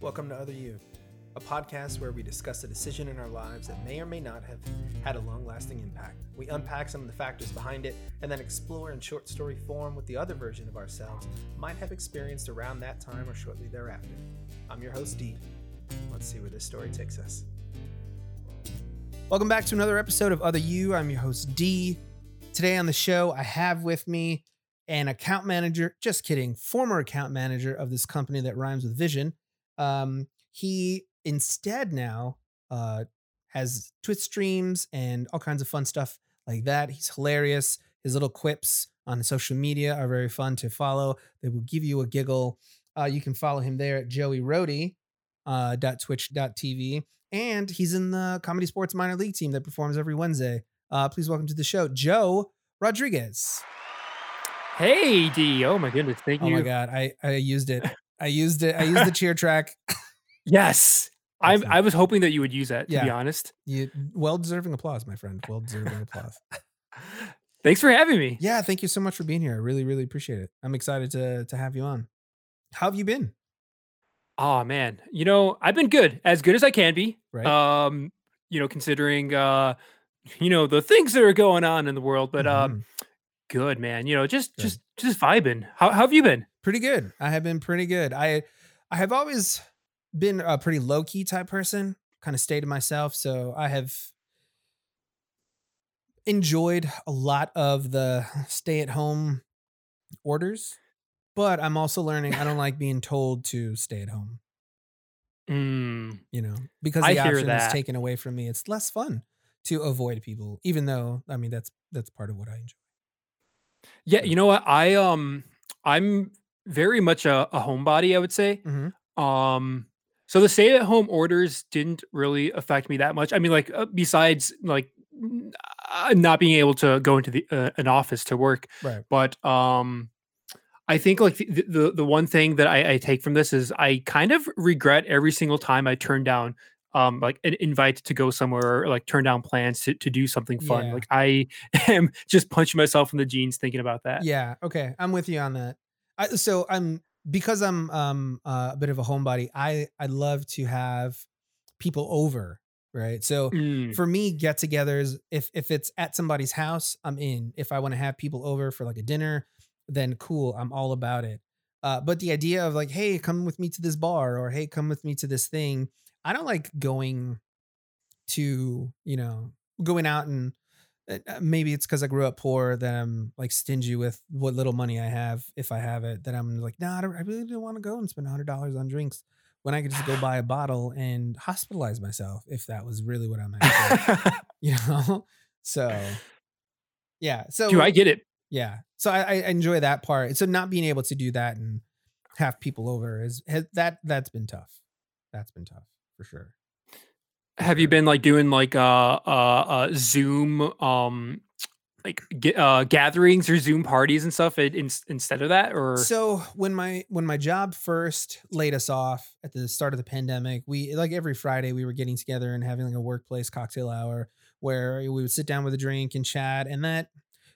Welcome to Other You, a podcast where we discuss a decision in our lives that may or may not have had a long lasting impact. We unpack some of the factors behind it and then explore in short story form what the other version of ourselves might have experienced around that time or shortly thereafter. I'm your host, D. Let's see where this story takes us. Welcome back to another episode of Other You. I'm your host, D. Today on the show, I have with me an account manager, just kidding, former account manager of this company that rhymes with vision. Um, he instead now uh, has Twitch streams and all kinds of fun stuff like that. He's hilarious. His little quips on social media are very fun to follow. They will give you a giggle. Uh, you can follow him there at Joey Rody, uh, .twitch.tv. And he's in the ComedySportz Minor League team that performs every Wednesday. Uh, please welcome to the show, Joe Rodriguez. Hey D. Oh my goodness. Thank Oh you. Oh, my god, I I used it. I used it. I used the cheer track. Yes. I I was hoping that you would use that, to be honest. You well deserving applause, my friend. Well deserving applause. Thanks for having me. Yeah, thank you so much for being here. I really, really appreciate it. I'm excited to to have you on. How have you been? Oh man. You know, I've been good. As good as I can be. Right. Um, you know, considering uh, you know, the things that are going on in the world, but um Mhm. Good, man. You know, just Good. just just vibing. How, how have you been? pretty good. I have been pretty good. I I have always been a pretty low key type person, kind of stayed to myself. So I have enjoyed a lot of the stay at home orders, but I'm also learning I don't like being told to stay at home. Mm, You know, because the hear option is taken away from me. It's less fun to avoid people, even though I mean that's that's part of what I enjoy. Yeah, you know what? I um I'm very much a, a homebody, I would say. Mm-hmm. Um, so the stay at home orders didn't really affect me that much. I mean, like uh, besides like uh, not being able to go into the uh, an office to work, Right. but um, I think like the the, the one thing that I, I take from this is I kind of regret every single time I turn down um like an invite to go somewhere or like turn down plans to, to do something fun. Yeah. Like I am just punching myself in the jeans thinking about that. Yeah. Okay. I'm with you on that. I, so I'm because I'm um uh, a bit of a homebody. I I love to have people over. Right. So Mm, for me, get-togethers, if if it's at somebody's house, I'm in. If I want to have people over for like a dinner, then cool. I'm all about it. Uh, but the idea of like, hey, come with me to this bar, or hey, come with me to this thing. I don't like going to you know going out and uh, uh, maybe it's because I grew up poor that I'm like stingy with what little money I have if I have it. That I'm like, nah, I, I really don't want to go and spend hundred dollars on drinks when I could just go buy a bottle and hospitalize myself if that was really what I'm after. you know, so yeah, so Dude, I get it. yeah, so I, I enjoy that part. So not being able to do that and have people over is has, that that's been tough. That's been tough for sure. Have you been like doing like uh uh, uh Zoom um like uh gatherings or Zoom parties and stuff in, in, instead of that or So when my when my job first laid us off at the start of the pandemic, we like every Friday we were getting together and having like a workplace cocktail hour where we would sit down with a drink and chat, and that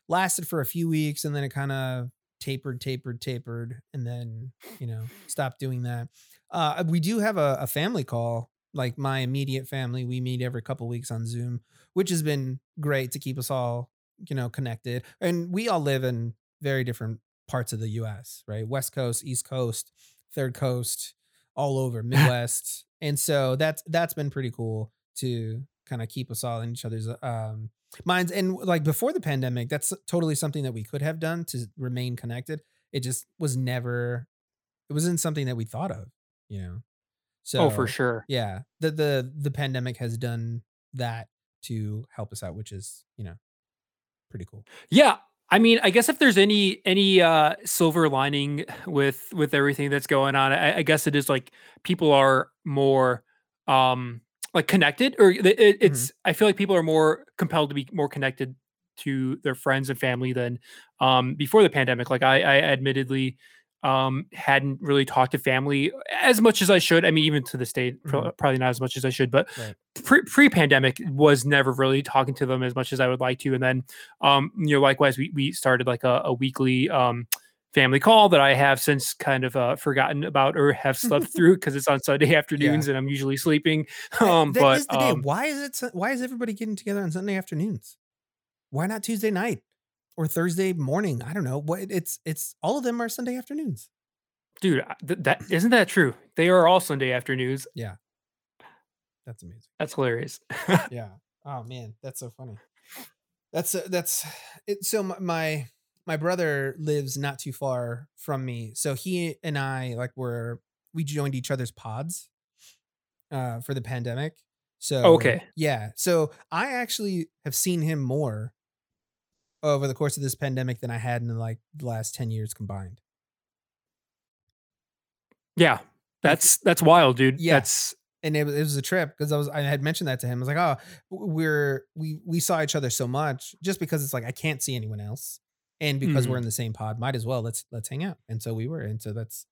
lasted for a few weeks, and then it kind of tapered, tapered, tapered, and then you know stopped doing that. Uh, we do have a, a family call, like my immediate family. We meet every couple weeks on Zoom, which has been great to keep us all you know connected, and we all live in very different parts of the US, right? West Coast, East Coast, Third Coast, all over Midwest. and so that's that's been pretty cool to kind of keep us all in each other's um minds and like before the pandemic, that's totally something that we could have done to remain connected. It just was never it wasn't something that we thought of, you know. So oh for sure. yeah, the the the pandemic has done that to help us out, which is, you know, pretty cool. Yeah. I mean, I guess if there's any any uh silver lining with with everything that's going on, I, I guess it is like people are more um like connected or it, it- it's I feel like people are more compelled to be more connected to their friends and family than um before the pandemic. Like I I admittedly um hadn't really talked to family as much as I should. I mean, even to this day, Mhm. probably not as much as I should, but Right. pre pandemic was never really talking to them as much as I would like to. And then um, you know, likewise, we we started like a, a weekly um family call that I have since kind of uh, forgotten about or have slept through because it's on Sunday afternoons and I'm usually sleeping. Um, That but is the day. um, Why is it? Why is everybody getting together on Sunday afternoons? Why not Tuesday night or Thursday morning? I don't know. What it's it's all of them are Sunday afternoons. dude, th- that isn't that true? They are all Sunday afternoons. Yeah, that's amazing. That's hilarious. Yeah. Oh man, that's so funny. That's uh, that's it. So my, my my brother lives not too far from me, so he and I like were we joined each other's pods uh for the pandemic. So Okay. yeah. So I actually have seen him more over the course of this pandemic than I had in like the last ten years combined. yeah, that's that's wild, dude. Yeah. That's and it, was- it was a trip because I was I had mentioned that to him. I was like, oh, we're we we saw each other so much just because it's like I can't see anyone else, and because we're Mhm. in the same pod, might as well let's let's hang out. And so we were, and so that's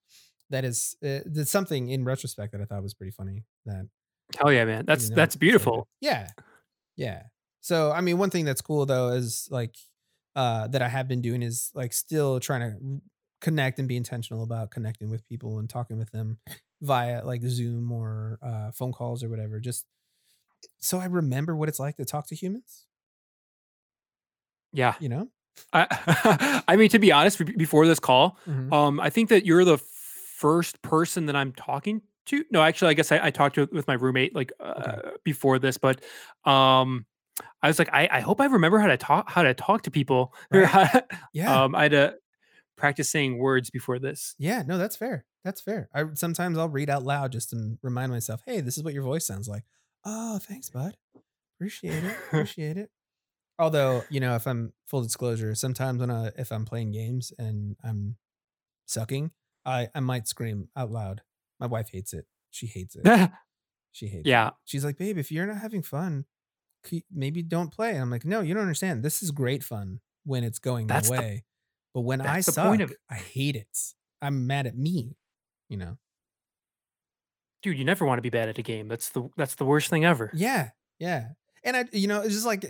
that is uh, that's something in retrospect that I thought was pretty funny. That hell yeah, man. That's that's beautiful. Yeah, yeah. So I mean, one thing that's cool though is like uh that I have been doing is like still trying to connect and be intentional about connecting with people and talking with them via like Zoom or uh phone calls or whatever. Just so I remember what it's like to talk to humans. Yeah. You know. I, I mean, to be honest, before this call, Mhm. um, I think that you're the first person that I'm talking to. No, actually, I guess I, I talked to with my roommate like uh, before this, but um, I was like, I, I hope I remember how to talk how to talk to people. How- Yeah. um, I had to practice saying words before this. yeah. No, that's fair. That's fair. I sometimes I'll read out loud just to remind myself, hey, this is what your voice sounds like. Oh, thanks, bud. Appreciate it. Appreciate it. Although, you know, if I'm full disclosure, sometimes when I if I'm playing games and I'm sucking, I I might scream out loud. My wife hates it. She hates it. She hates it. yeah, She's like, babe, if you're not having fun, maybe don't play. And I'm like, no, you don't understand. This is great fun when it's going That's my the- way. but when I suck, point of. I hate it. I'm mad at me. You know. dude, you never want to be bad at a game. That's the that's the worst thing ever. Yeah, yeah. And I, you know, it's just like eh,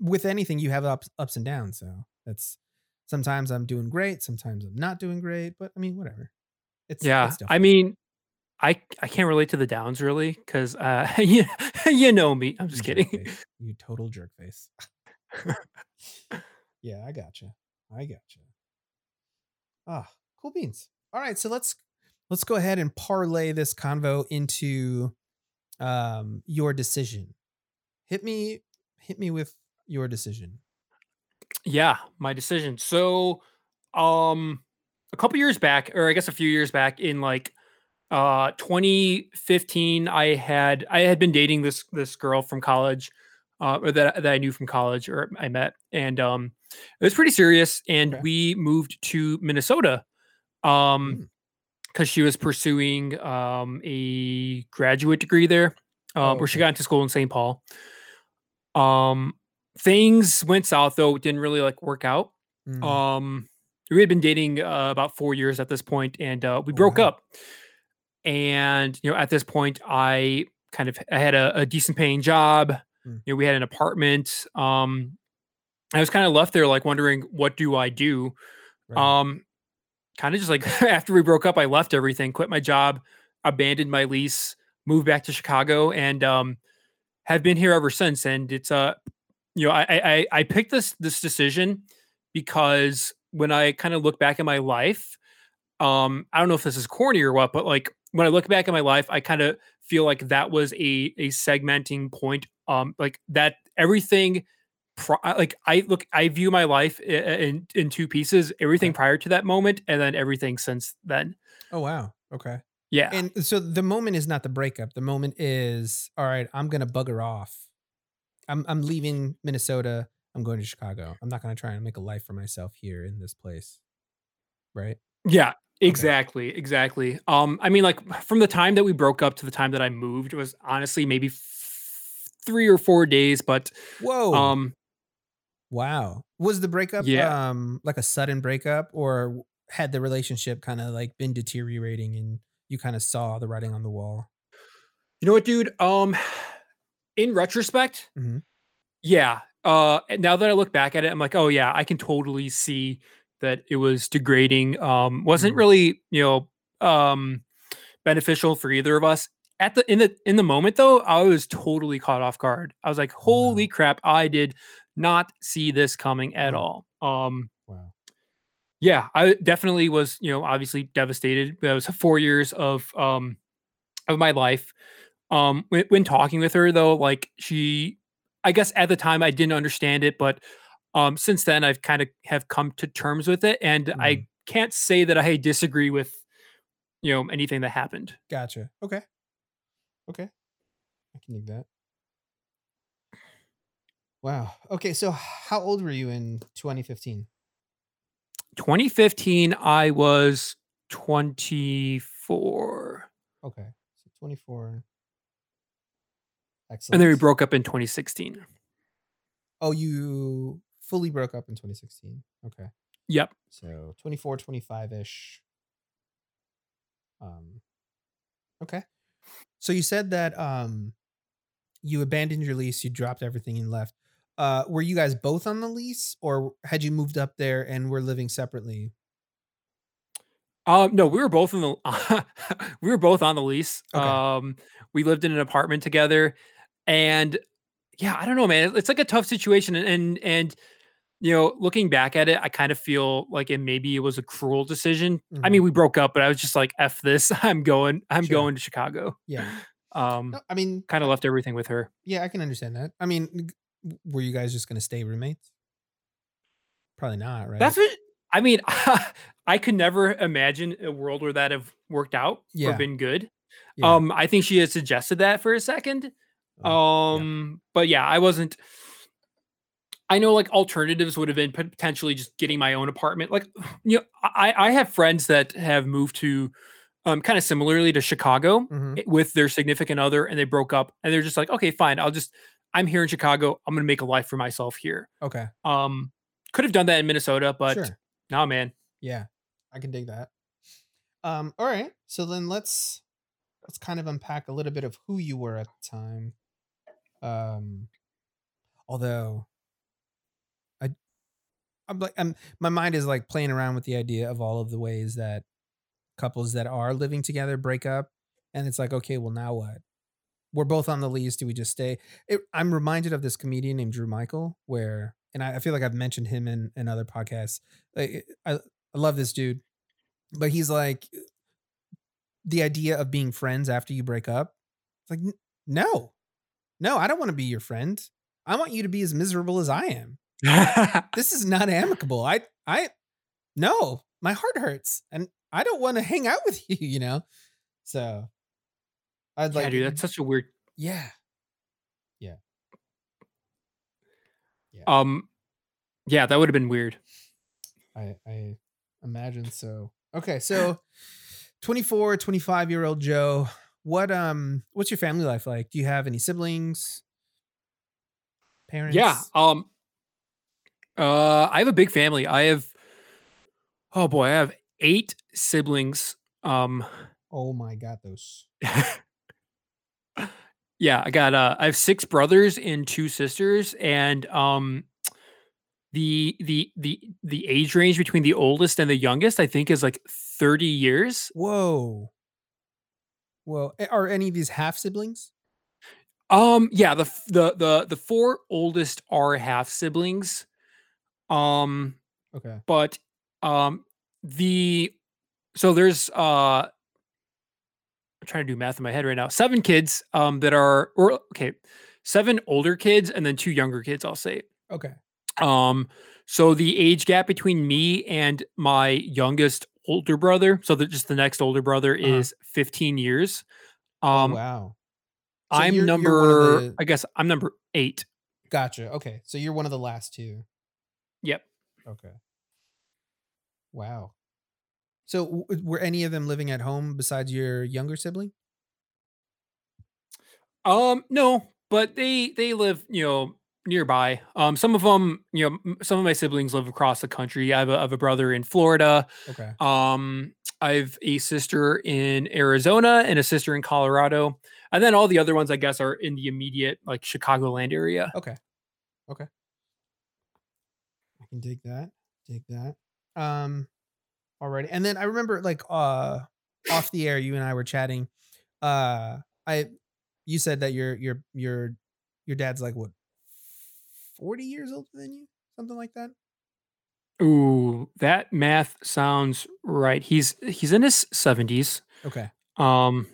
with anything, you have ups, ups and downs. So that's sometimes I'm doing great, sometimes I'm not doing great. But I mean, whatever. It's Yeah, It's I mean, I I can't relate to the downs really because uh, you you know me. I'm just kidding. You total jerk face. yeah, I gotcha. I gotcha. Ah, cool beans. All right, so let's let's go ahead and parlay this convo into um your decision. Hit me hit me with your decision. Yeah, my decision. So, um, a couple years back, or I guess a few years back, in like uh 2015, I had I had been dating this this girl from college, uh, or that that I knew from college, or I met, and um, it was pretty serious, and Okay. we moved to Minnesota, um, Mm. because she was pursuing um a graduate degree there, um, Oh, where she got into school in St. Paul. Um, things went south though; it didn't really like work out. Mm. Um, we had been dating uh, about four years at this point, and uh, we broke wow. up. And you know, at this point, I kind of I had a, a decent paying job. Mm. You know, we had an apartment. Um, I was kind of left there, like wondering what do I do. Right. Um, kind of just like after we broke up, I left everything, quit my job, abandoned my lease, moved back to Chicago, and um, have been here ever since. And it's uh, you know, I I I I picked this this decision because when I kind of look back at my life, um, I don't know if this is corny or what, but like when I look back at my life, I kind of feel like that was a a segmenting point. Um, like that everything. Pri- like I look, I view my life i- i- in in two pieces: everything Okay. prior to that moment, and then everything since then. oh wow. Okay. Yeah, And so the moment is not the breakup. The moment is all right. I'm gonna bugger off. I'm I'm leaving Minnesota. I'm going to Chicago. I'm not gonna try and make a life for myself here in this place. Right. Yeah, exactly, exactly. Um, I mean, like from the time that we broke up to the time that I moved was honestly maybe f- three or four days, but Whoa. um, wow. Was the breakup Yeah. um like a sudden breakup, or had the relationship kind of like been deteriorating and you kind of saw the writing on the wall? you know what, dude? Um, in retrospect, Mhm. yeah. Uh, now that I look back at it, I'm like, oh yeah, I can totally see that it was degrading. Um, wasn't Mhm. really, you know, um, beneficial for either of us. At the in the in the moment though, I was totally caught off guard. I was like, "Holy Wow. crap! I did not see this coming at Mm. all." Um, Wow. yeah, I definitely was, you know, obviously devastated. That was 4 years of um of my life. Um, when, when talking with her though, like she, I guess at the time I didn't understand it, but um, since then I've kind of have come to terms with it, and Mhm. I can't say that I disagree with you know anything that happened. Gotcha. Okay. Okay. I can dig that. Wow. Okay. So, how old were you in 2015? 2015, I was 24, Okay. So 24. and then we broke up in 2016. Oh, you fully broke up in 2016. Okay. Yep. So 24, 25 ish. Um, okay. So you said that um, you abandoned your lease, you dropped everything and left. Uh, were you guys both on the lease, or had you moved up there and were living separately? Um, no, we were both in the we were both on the lease. Okay. Um, we lived in an apartment together, and yeah, I don't know, man. It's like a tough situation, and and, and you know, looking back at it, I kind of feel like it maybe it was a cruel decision. I Mhm. mean, we broke up, but I was just like, "F this, I'm going, I'm Sure. going to Chicago." Yeah. Um, No, I mean, kind of left everything with her. yeah, I can understand that. I mean, were you guys just gonna stay roommates? Probably not, right? That's what I mean. I could never imagine a world where that have worked out or been good. Yeah. Um, I think she had suggested that for a second. Oh, yeah. Um, but yeah, I wasn't. I know like alternatives would have been potentially just getting my own apartment. Like, you know, I I have friends that have moved to, um, kind of similarly to Chicago Mhm. with their significant other, and they broke up, and they're just like, okay, fine, I'll just I'm here in Chicago. I'm gonna make a life for myself here. Okay. Um, could have done that in Minnesota, but Sure. nah, man. Yeah, I can dig that. Um, all right. So then let's let's kind of unpack a little bit of who you were at the time. Um, although I'm like I'm my mind is like playing around with the idea of all of the ways that couples that are living together break up, and it's like, okay, well now what? We're both on the lease. Do we just stay? It, I'm reminded of this comedian named Drew Michael, where, and I, I feel like I've mentioned him in, in other podcasts. Like, I, I love this dude, but he's like, the idea of being friends after you break up. It's like, no, no, I don't want to be your friend. I want you to be as miserable as I am. This is not amicable. I, I, no, my heart hurts and I don't want to hang out with you, you know? So I'd yeah, like, dude, that's such a weird. yeah. Yeah. Yeah. Um, yeah, that would have been weird. I I imagine so. Okay, so 24, 25 year old Joe, what um what's your family life like? Do you have any siblings? Parents? Yeah. Um. Uh, I have a big family. I have. Oh boy, I have eight siblings. Um. Oh my god, those. yeah, I got. Uh, I have six brothers and two sisters, and um, the the the the age range between the oldest and the youngest, I think, is like thirty years. Whoa. A- Are any of these half siblings? Um. Yeah. The the the the four oldest are half siblings. Um. Okay. but um the so there's uh I'm trying to do math in my head right now. Seven kids um that are or okay, seven older kids and then two younger kids, I'll say. Okay. Um so the age gap between me and my youngest older brother, so that just the next older brother Uh-huh. is 15 years. Oh, Um wow. So I'm you're- you're number the- I guess I'm number 8. Gotcha. Okay. So you're one of the last two. Yep. Okay. Wow. So w- were any of them living at home besides your younger sibling? Um, no, but they they live, you know, nearby. Um, some of them, you know, m- some of my siblings live across the country. I have a, I have a brother in Florida. Okay. Um, I have a sister in Arizona and a sister in Colorado, and then all the other ones, I guess, are in the immediate like Chicagoland area. Okay. Okay. Can dig that. Take that. Um, already. And then I remember like uh off the air, you and I were chatting. Uh, I you said that your your your your dad's like what forty years older than you, something like that. Ooh, that math sounds right. He's he's in his 70s. Okay. Um,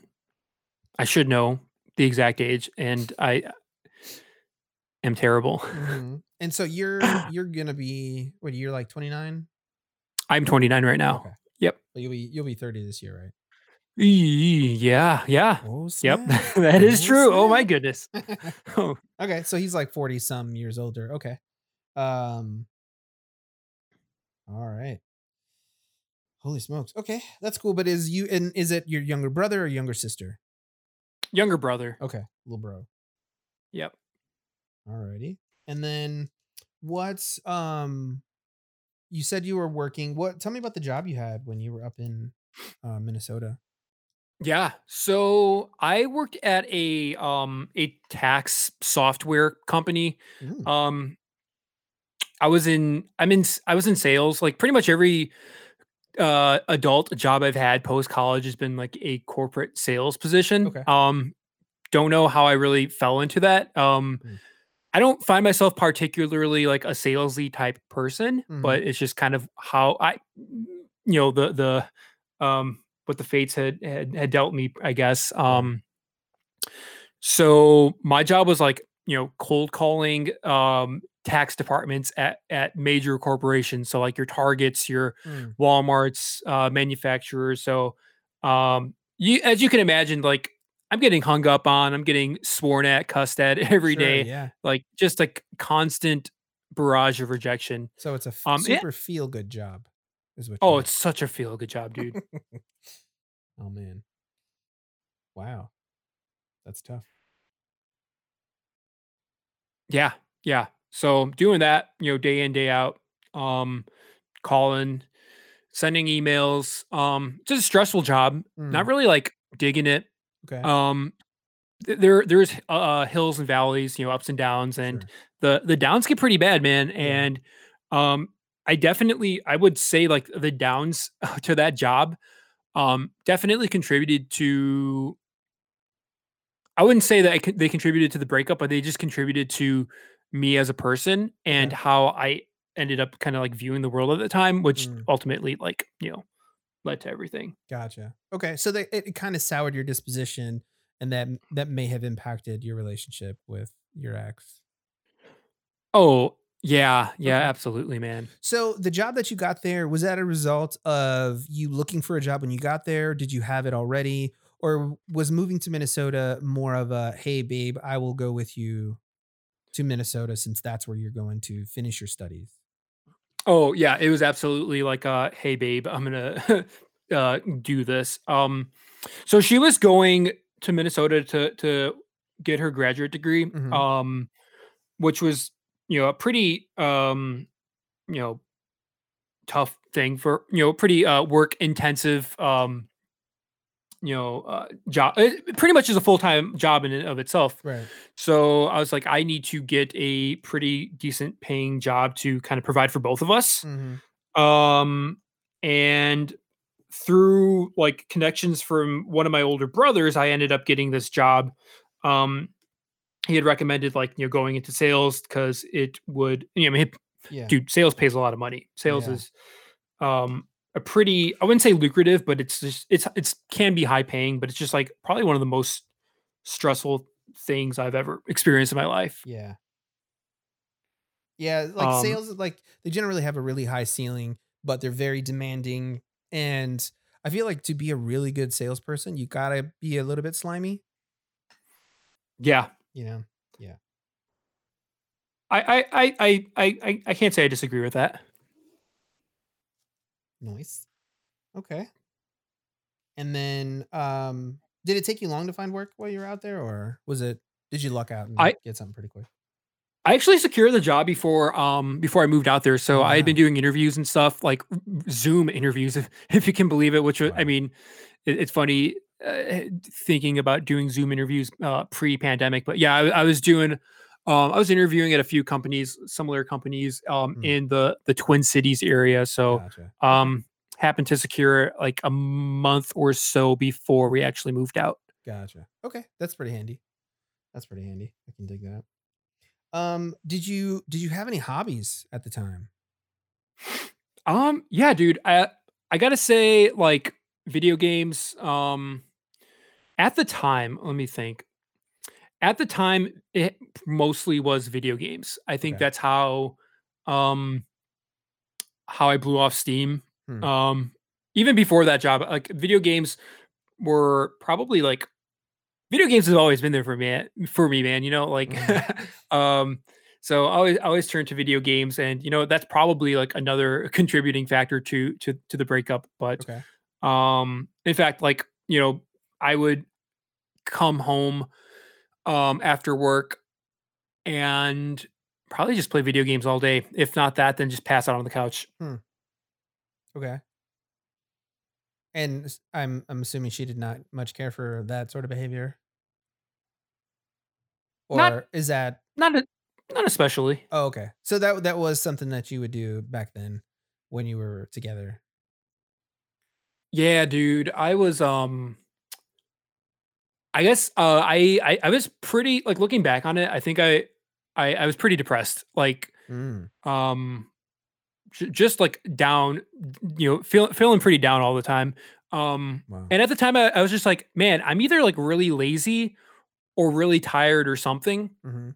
I should know the exact age, and I am terrible. Mhm. And so you're you're gonna be what you're like twenty nine. I'm 29 right now. Okay. Yep. You'll be you'll be thirty this year, right? Yeah, yeah. Oh Yep. that is Oh, true. Oh my goodness. Oh, okay, so he's like forty some years older. Okay. Um. All right. Holy smokes. Okay, that's cool. But is you and is it your younger brother or younger sister? younger brother. Okay, little bro. Yep. Alrighty. And then what's um you said you were working. What tell me about the job you had when you were up in uh, Minnesota. Yeah. So I worked at a um a tax software company. Ooh, Um I was in I'm in I was in sales. Like pretty much every uh adult job I've had post college has been like a corporate sales position. Okay. Um don't know how I really fell into that. Um Mm. I don't find myself particularly like a salesy type person, Mhm. but it's just kind of how I you know the the um what the fates had had, had dealt me, I guess. Um so my job was like, you know, cold calling um tax departments at at major corporations. So like your Targets, your Mm, Walmarts, uh manufacturers. So um you as you can imagine, like I'm getting hung up on, I'm getting sworn at, cussed at every sure, day, yeah. like just like constant barrage of rejection. So it's a f- Um super feel good job, is what oh, it's such a feel good job, dude. oh man, wow, that's tough. Yeah, yeah. So doing that, you know, day in, day out, um, calling, sending emails, um, just a stressful job. Not Mm, really like digging it. Okay, Um, there there's uh hills and valleys, you know, ups and downs, and sure. the the downs get pretty bad, man. Yeah. And um, I definitely I would say like the downs to that job um definitely contributed to I wouldn't say that I con- they contributed to the breakup, but they just contributed to me as a person and Okay. how I ended up kind of like viewing the world at the time, which Mm, ultimately like, you know, led to everything. gotcha. Okay, so they, it, it kind of soured your disposition, and that that may have impacted your relationship with your ex. Oh, yeah, yeah, Okay. absolutely, man. So the job that you got there was that a result of you looking for a job when you got there? Did you have it already, or was moving to Minnesota more of a hey babe, I will go with you to Minnesota since that's where you're going to finish your studies? Oh, yeah, it was absolutely like uh hey babe, I'm going to uh do this. Um so she was going to Minnesota to to get her graduate degree. hmm Um which was, you know, a pretty um, you know, tough thing for, you know, pretty uh work intensive um, you know, uh job. It pretty much is a full-time job in and of itself. Right. So I was like I need to get a pretty decent paying job to kind of provide for both of us. hmm Um and through like connections from one of my older brothers, I ended up getting this job. Um he had recommended like you know going into sales because it would you know I mean, Yeah. dude sales pays a lot of money sales Yeah. is um a pretty i wouldn't say lucrative but it's just it's it's can be high paying but it's just like probably one of the most stressful things i've ever experienced in my life Yeah. Yeah. Like um sales, like they generally have a really high ceiling, but they're very demanding. And I feel like to be a really good salesperson, you gotta be a little bit slimy. yeah You know. Yeah. I I I I I I can't say I disagree with that. Nice. Okay. And then, um, did it take you long to find work while you were out there, or was it? Did you luck out and I get something pretty quick? I actually secured the job before um before I moved out there. So I had been doing interviews and stuff like Zoom interviews, if, if you can believe it. Which wa- I mean, it, it's funny uh, thinking about doing Zoom interviews uh, pre-pandemic. But yeah, I, I was doing Um, I was interviewing at a few companies, similar companies, um, Mm. in the the Twin Cities area. So, Gotcha. um, happened to secure like a month or so before we actually moved out. Gotcha. Okay, that's pretty handy. That's pretty handy. I can dig that. Um, did you did you have any hobbies at the time? Um, yeah, dude. I I gotta say, like video games. Um, at the time, let me think. At the time, it mostly was video games. I think Okay. that's how, um, how I blew off steam. Hmm. Um, even before that job, like video games were probably like video games have always been there for me for me, man. You know, like Mhm. um so I always I always turn to video games and you know that's probably like another contributing factor to to to the breakup. But Okay. um in fact, like, you know, I would come home um after work and probably just play video games all day. If not that, then just pass out on the couch. Okay. And I'm I'm assuming she did not much care for that sort of behavior, Not or is that? not a, not especially. Oh, okay. So that that was something that you would do back then when you were together. Yeah, dude. I was um I guess uh I, I I was pretty like looking back on it, I think I I, I was pretty depressed. Like Mm, um j- just like down, you know, feel, feeling pretty down all the time. Um wow. and at the time I, I was just like, man, I'm either like really lazy or really tired or something. hmm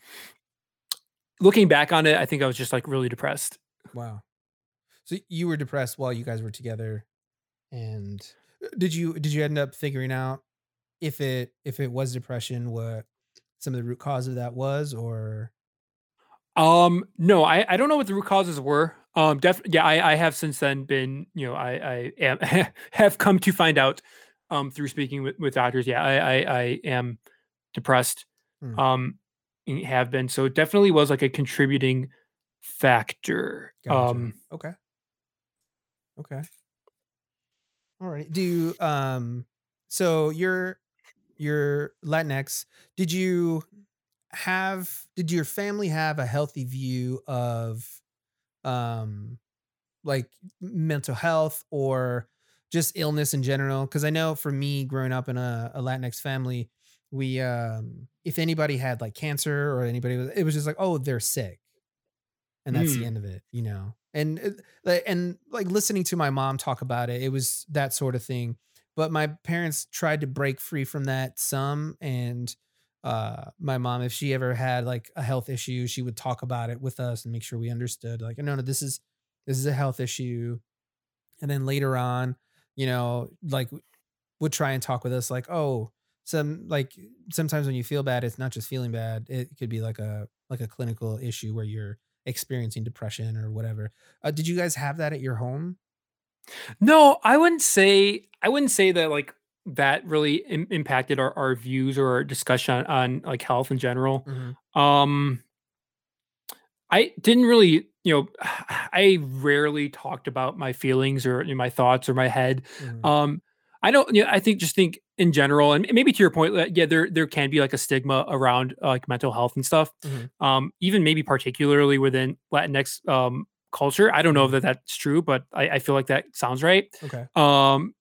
Looking back on it, I think I was just like really depressed. Wow. So you were depressed while you guys were together, and uh, did you did you end up figuring out if it if it was depression, what some of the root cause of that was, or Um, no, I I don't know what the root causes were. Um, def yeah, I I have since then been, you know, I I am have come to find out, um, through speaking with with doctors. Yeah, I I, I am depressed. Hmm. Um, and have been. So it definitely was like a contributing factor. Gotcha. Um, Okay. Okay. All right. Do you um so you're you're Latinx. Did you have did your family have a healthy view of um like mental health or just illness in general? Because I know for me growing up in a, a Latinx family, we um if anybody had like cancer or anybody was it was just like, oh, they're sick and that's the mm, end of it, you know. And like and like listening to my mom talk about it, it was that sort of thing. But my parents tried to break free from that some, and uh, my mom, if she ever had like a health issue, she would talk about it with us and make sure we understood. Like, no, no, this is this is a health issue. And then later on, you know, like would try and talk with us like, oh, some like sometimes when you feel bad, it's not just feeling bad. It could be like a like a clinical issue where you're experiencing depression or whatever. Uh, did you guys have that at your home? No, I wouldn't say I wouldn't say that like that really Im- impacted our, our views or our discussion on, on like health in general. Mhm. Um, I didn't really, you know, I rarely talked about my feelings or you know, my thoughts or my head. Mhm. Um, I don't, you know, I think just think in general, and maybe to your point, yeah, there there can be like a stigma around uh, like mental health and stuff. Mhm. Um, even maybe particularly within Latinx um culture. I don't know Mhm. that that's true, but I, I feel like that sounds right. Okay. Um,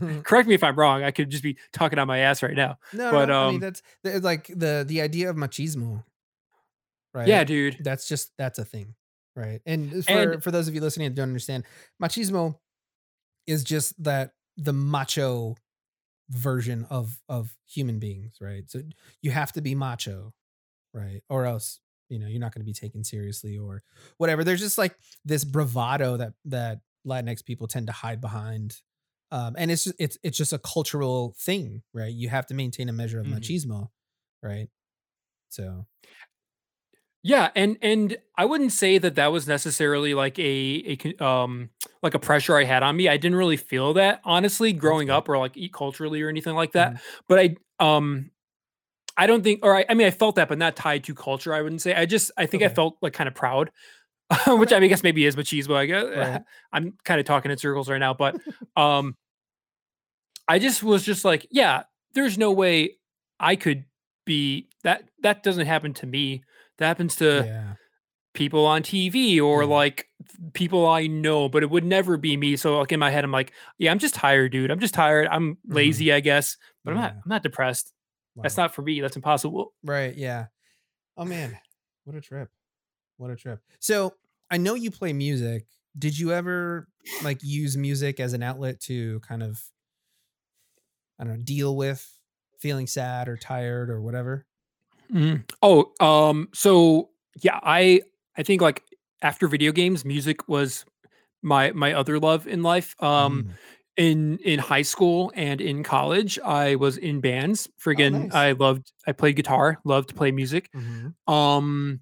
Mhm. correct me if I'm wrong. I could just be talking on my ass right now. No, But no. I mean, um, that's like the the idea of machismo, right? yeah, dude, That's just that's a thing, right? And for and for those of you listening that don't understand, machismo is just that the macho version of of human beings, right? So you have to be macho, right? Or else, you know, you're not going to be taken seriously or whatever. There's just like this bravado that that Latinx people tend to hide behind. Um, and it's just, it's it's just a cultural thing, right? You have to maintain a measure of Mhm. machismo, right? So, Yeah, and and I wouldn't say that that was necessarily like a a um like a pressure I had on me. I didn't really feel that honestly growing up or like eat culturally or anything like that. Mhm. But I um I don't think or I, I mean I felt that but not tied to culture, I wouldn't say. I just I think I felt like kind of proud, which I mean, I guess maybe is machismo. I guess Right. I'm kind of talking in circles right now, but um I just was just like, yeah, there's no way I could be that that doesn't happen to me. That happens to yeah. people on TV or Yeah. like people I know, but it would never be me. So like in my head, I'm like, yeah, I'm just tired, dude. I'm just tired. I'm Mhm. lazy, I guess, but I'm not. I'm not depressed. That's not for me. That's impossible. Right. Yeah. Oh man, what a trip! What a trip. So I know you play music. Did you ever like use music as an outlet to kind of, I don't know, deal with feeling sad or tired or whatever? Mhm. Oh, um, so yeah, I I think like after video games, music was my my other love in life. Um, Mm. In in high school and in college, I was in bands. Friggin', nice. I loved. I played guitar. Loved to play music. Mhm. Um,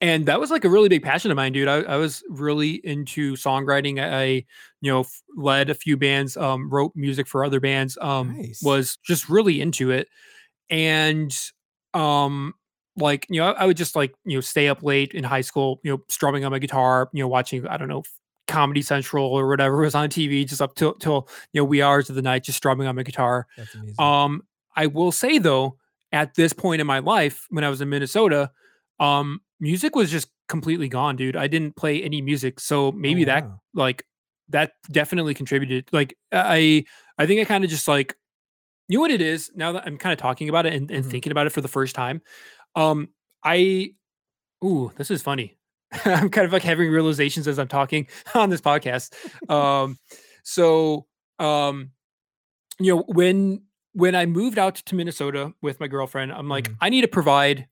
and that was like a really big passion of mine, dude. I, I was really into songwriting. I, I you know, f- led a few bands, um, wrote music for other bands, um, Nice. was just really into it. And, um, like, you know, I, I would just like, you know, stay up late in high school, you know, strumming on my guitar, you know, watching, I don't know, Comedy Central or whatever was on TV, just up till, till, you know, wee hours of the night, just strumming on my guitar. Um, I will say though, at this point in my life, when I was in Minnesota, um, music was just completely gone, dude. I didn't play any music, so maybe that Oh, wow. like that definitely contributed. Like I, I think I kind of just like you know what it is now that I'm kind of talking about it and, and Mhm. thinking about it for the first time. Um, I, ooh, this is funny. I'm kind of like having realizations as I'm talking on this podcast. Um, so, um, you know, when when I moved out to Minnesota with my girlfriend, I'm like, Mhm. I need to provide.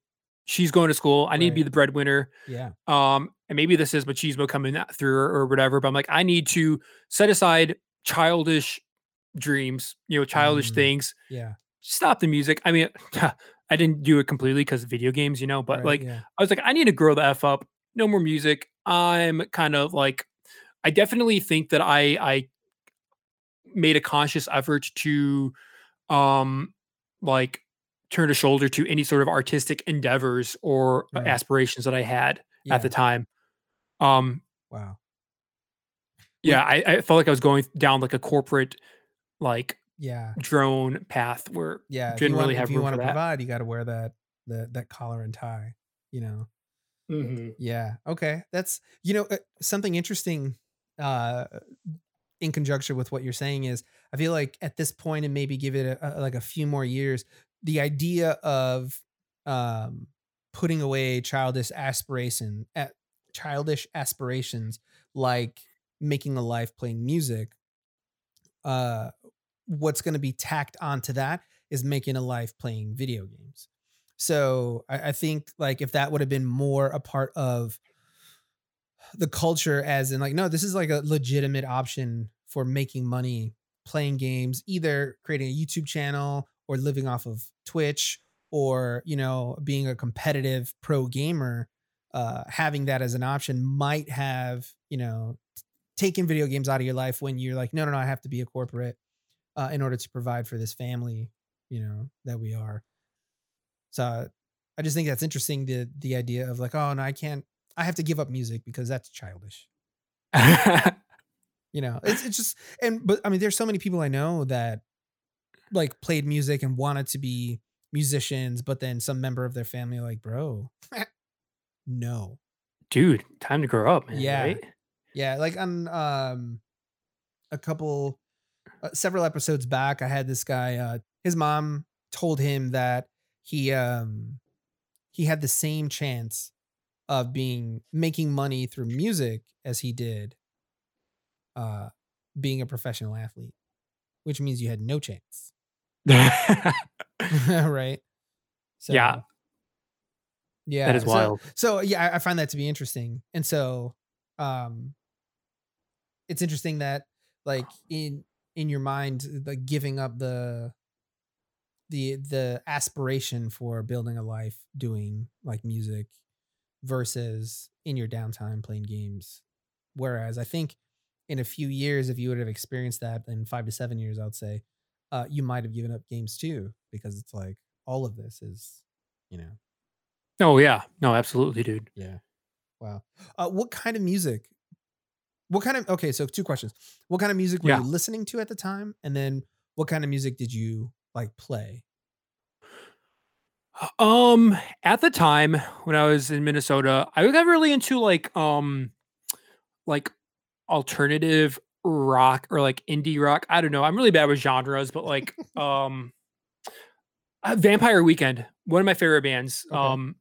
She's going to school. I need to be the breadwinner. Yeah. Um, and maybe this is machismo coming through or, or whatever, but I'm like, I need to set aside childish dreams, you know, childish Mm. things. Yeah. Stop the music. I mean, I didn't do it completely because of video games, you know, but right, like yeah. I was like, I need to grow the F up. No more music. I'm kind of like, I definitely think that I I made a conscious effort to um like turn a shoulder to any sort of artistic endeavors or Right. aspirations that I had at the time. Um Wow. yeah, I, I felt like I was going down like a corporate like Yeah. drone path where Yeah. If didn't you want, really have if you want to provide, you got to wear that that that collar and tie. You know. Yeah. Okay. That's you know uh, something interesting uh in conjunction with what you're saying is I feel like at this point and maybe give it a, a- like a few more years the idea of um putting away childish aspiration at childish aspirations like making a life playing music uh what's going to be tacked onto that is making a life playing video games so I, I think like if that would have been more a part of the culture as in like no this is like a legitimate option for making money playing games either creating a youtube channel or living off of twitch or you know being a competitive pro gamer uh having that as an option might have you know taken video games out of your life when you're like no no no i have to be a corporate uh in order to provide for this family you know that we are so i just think that's interesting the the idea of like oh no i can't i have to give up music because that's childish you know it's, it's just and but i mean there's so many people i know that like played music and wanted to be musicians but then some member of their family like bro no Dude, time to grow up, man. Yeah. Right? yeah like on um a couple uh, several episodes back i had this guy uh his mom told him that he um he had the same chance of being making money through music as he did uh being a professional athlete which means you had no chance right so Yeah. yeah that is so- wild. so yeah I, I find that to be interesting and so um it's interesting that like in in your mind like giving up the the the aspiration for building a life doing like music versus in your downtime playing games whereas i think in a few years if you would have experienced that in five to seven years i would say uh you might have given up games too because it's like all of this is you know Oh yeah. No, absolutely, dude. yeah. Wow. Uh, what kind of music? What kind of okay? So two questions. What kind of music were Yeah. you listening to at the time, and then what kind of music did you like play? Um, at the time when I was in Minnesota, I got really into like um like alternative rock or like indie rock. I don't know. I'm really bad with genres, but like um uh, Vampire Weekend, one of my favorite bands. Okay. Um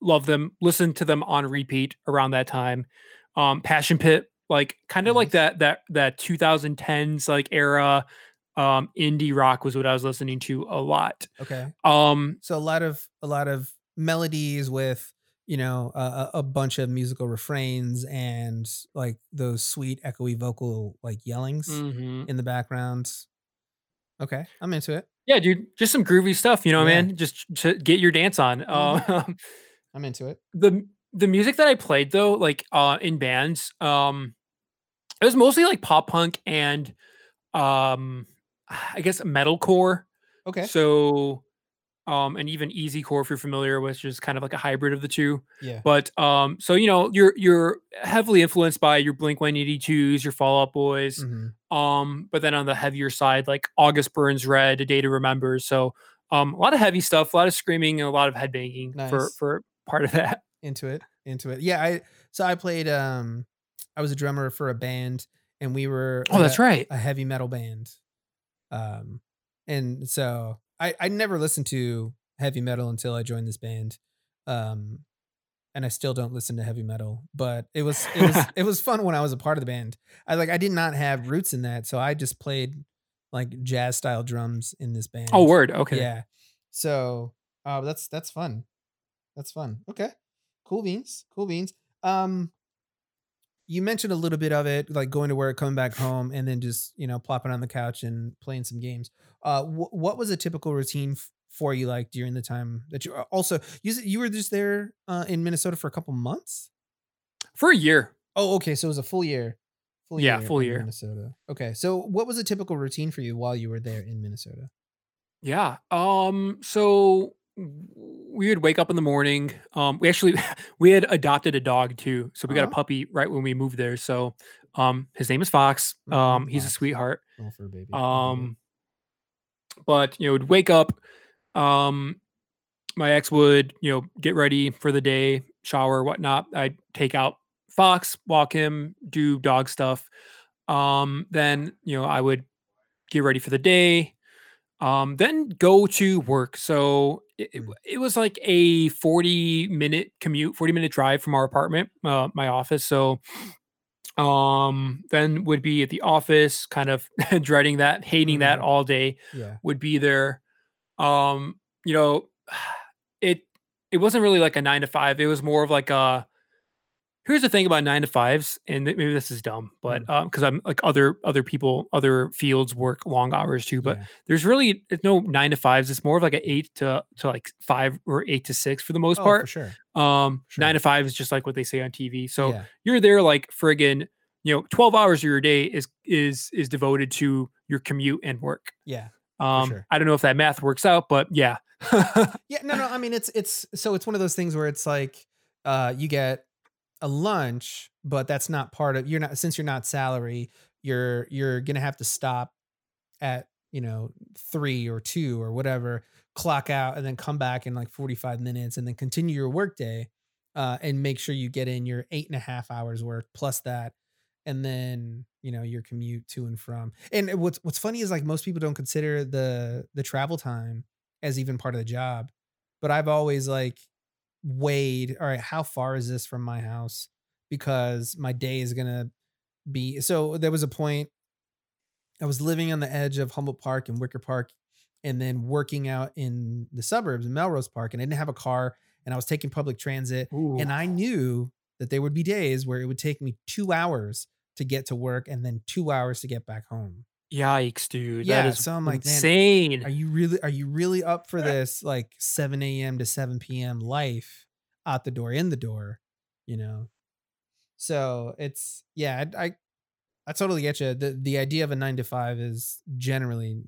love them. Listen to them on repeat around that time. Um Passion Pit, like kind of nice. like that that that 2010s like era um indie rock was what I was listening to a lot. Okay. Um so a lot of a lot of melodies with you know a, a bunch of musical refrains and like those sweet echoey vocal like yellings mm-hmm. in the background. Okay, I'm into it. Yeah, dude, just some groovy stuff, you know, yeah. man. Just to get your dance on. Mm-hmm. Um, I'm into it. The the music that I played though, like uh in bands, um, it was mostly like pop punk and um, I guess metalcore. Okay. So um, and even easy core if you're familiar with just kind of like a hybrid of the two. Yeah. But um, so you know, you're you're heavily influenced by your Blink 182s, your Fall Out Boys. Mm-hmm. Um, but then on the heavier side, like August Burns Red, A Day to Remember. So um, a lot of heavy stuff, a lot of screaming, and a lot of headbanging nice. for for part of that. Into it, into it. Yeah, I so I played um I was a drummer for a band and we were Oh, that's right. A heavy metal band. Um and so I I never listened to heavy metal until I joined this band. Um and I still don't listen to heavy metal, but it was it was it was fun when I was a part of the band. I like I did not have roots in that, so I just played like jazz style drums in this band. Oh, word. Okay. Yeah. So, uh, that's that's fun. That's fun. Okay. Cool beans. Cool beans. Um you mentioned a little bit of it, like going to work, coming back home, and then just you know plopping on the couch and playing some games. Uh, wh- what was a typical routine f- for you like during the time that you uh, also you you were just there uh, in Minnesota for a couple months? For a year. Oh, okay. So it was a full year. Full yeah, year full year. Minnesota. Okay. So what was a typical routine for you while you were there in Minnesota? Yeah. Um. So we would wake up in the morning. Um, we actually we had adopted a dog too, so we got a uh-huh. puppy right when we moved there. So, um, his name is Fox. Mm-hmm, um, he's a sweetheart. Oh, for a baby. Um, but you know, would wake up. Um, my ex would you know get ready for the day, shower, whatnot. I'd take out Fox, walk him, do dog stuff. Um, then you know I would get ready for the day um then go to work. So it, it, mm. it, was like a 40 minute commute 40 minute drive from our apartment uh, my office. So um then would be at the office kind of dreading that hating mm-hmm. that all day yeah. would be there. Um you know it it wasn't really like a nine to five. It was more of like a here's the thing about nine to fives, and maybe this is dumb, but because mm. um, I'm like other other people, other fields work long hours too. But yeah. there's really it's no nine to fives. It's more of like an eight to to like five or eight to six for the most oh, part. For sure. Um, sure. nine to five is just like what they say on TV. So yeah. you're there like friggin' you know 12 hours of your day is is is devoted to your commute and work. Yeah. Um, sure. I don't know if that math works out, but yeah. yeah, no, no. I mean, it's it's so it's one of those things where it's like uh, you get a lunch, but that's not part of you're not since you're not salary, you're you're gonna have to stop at you know three or two or whatever, clock out and then come back in like 45 minutes and then continue your workday uh, and make sure you get in your eight and a half hours work plus that and then you know your commute to and from. And what's what's funny is like most people don't consider the the travel time as even part of the job but i've always like weighed all right how far is this from my house because my day is gonna be so there was a point i was living on the edge of humboldt park and wicker park and then working out in the suburbs in melrose park and i didn't have a car and i was taking public transit Ooh. and i knew that there would be days where it would take me two hours to get to work and then two hours to get back home Yikes, dude. Yeah, that is so I'm like, insane. are you really are you really up for this like 7 a.m. to 7 p.m. life out the door, in the door, you know? So it's yeah, I I, I totally get you. The the idea of a nine to five is generally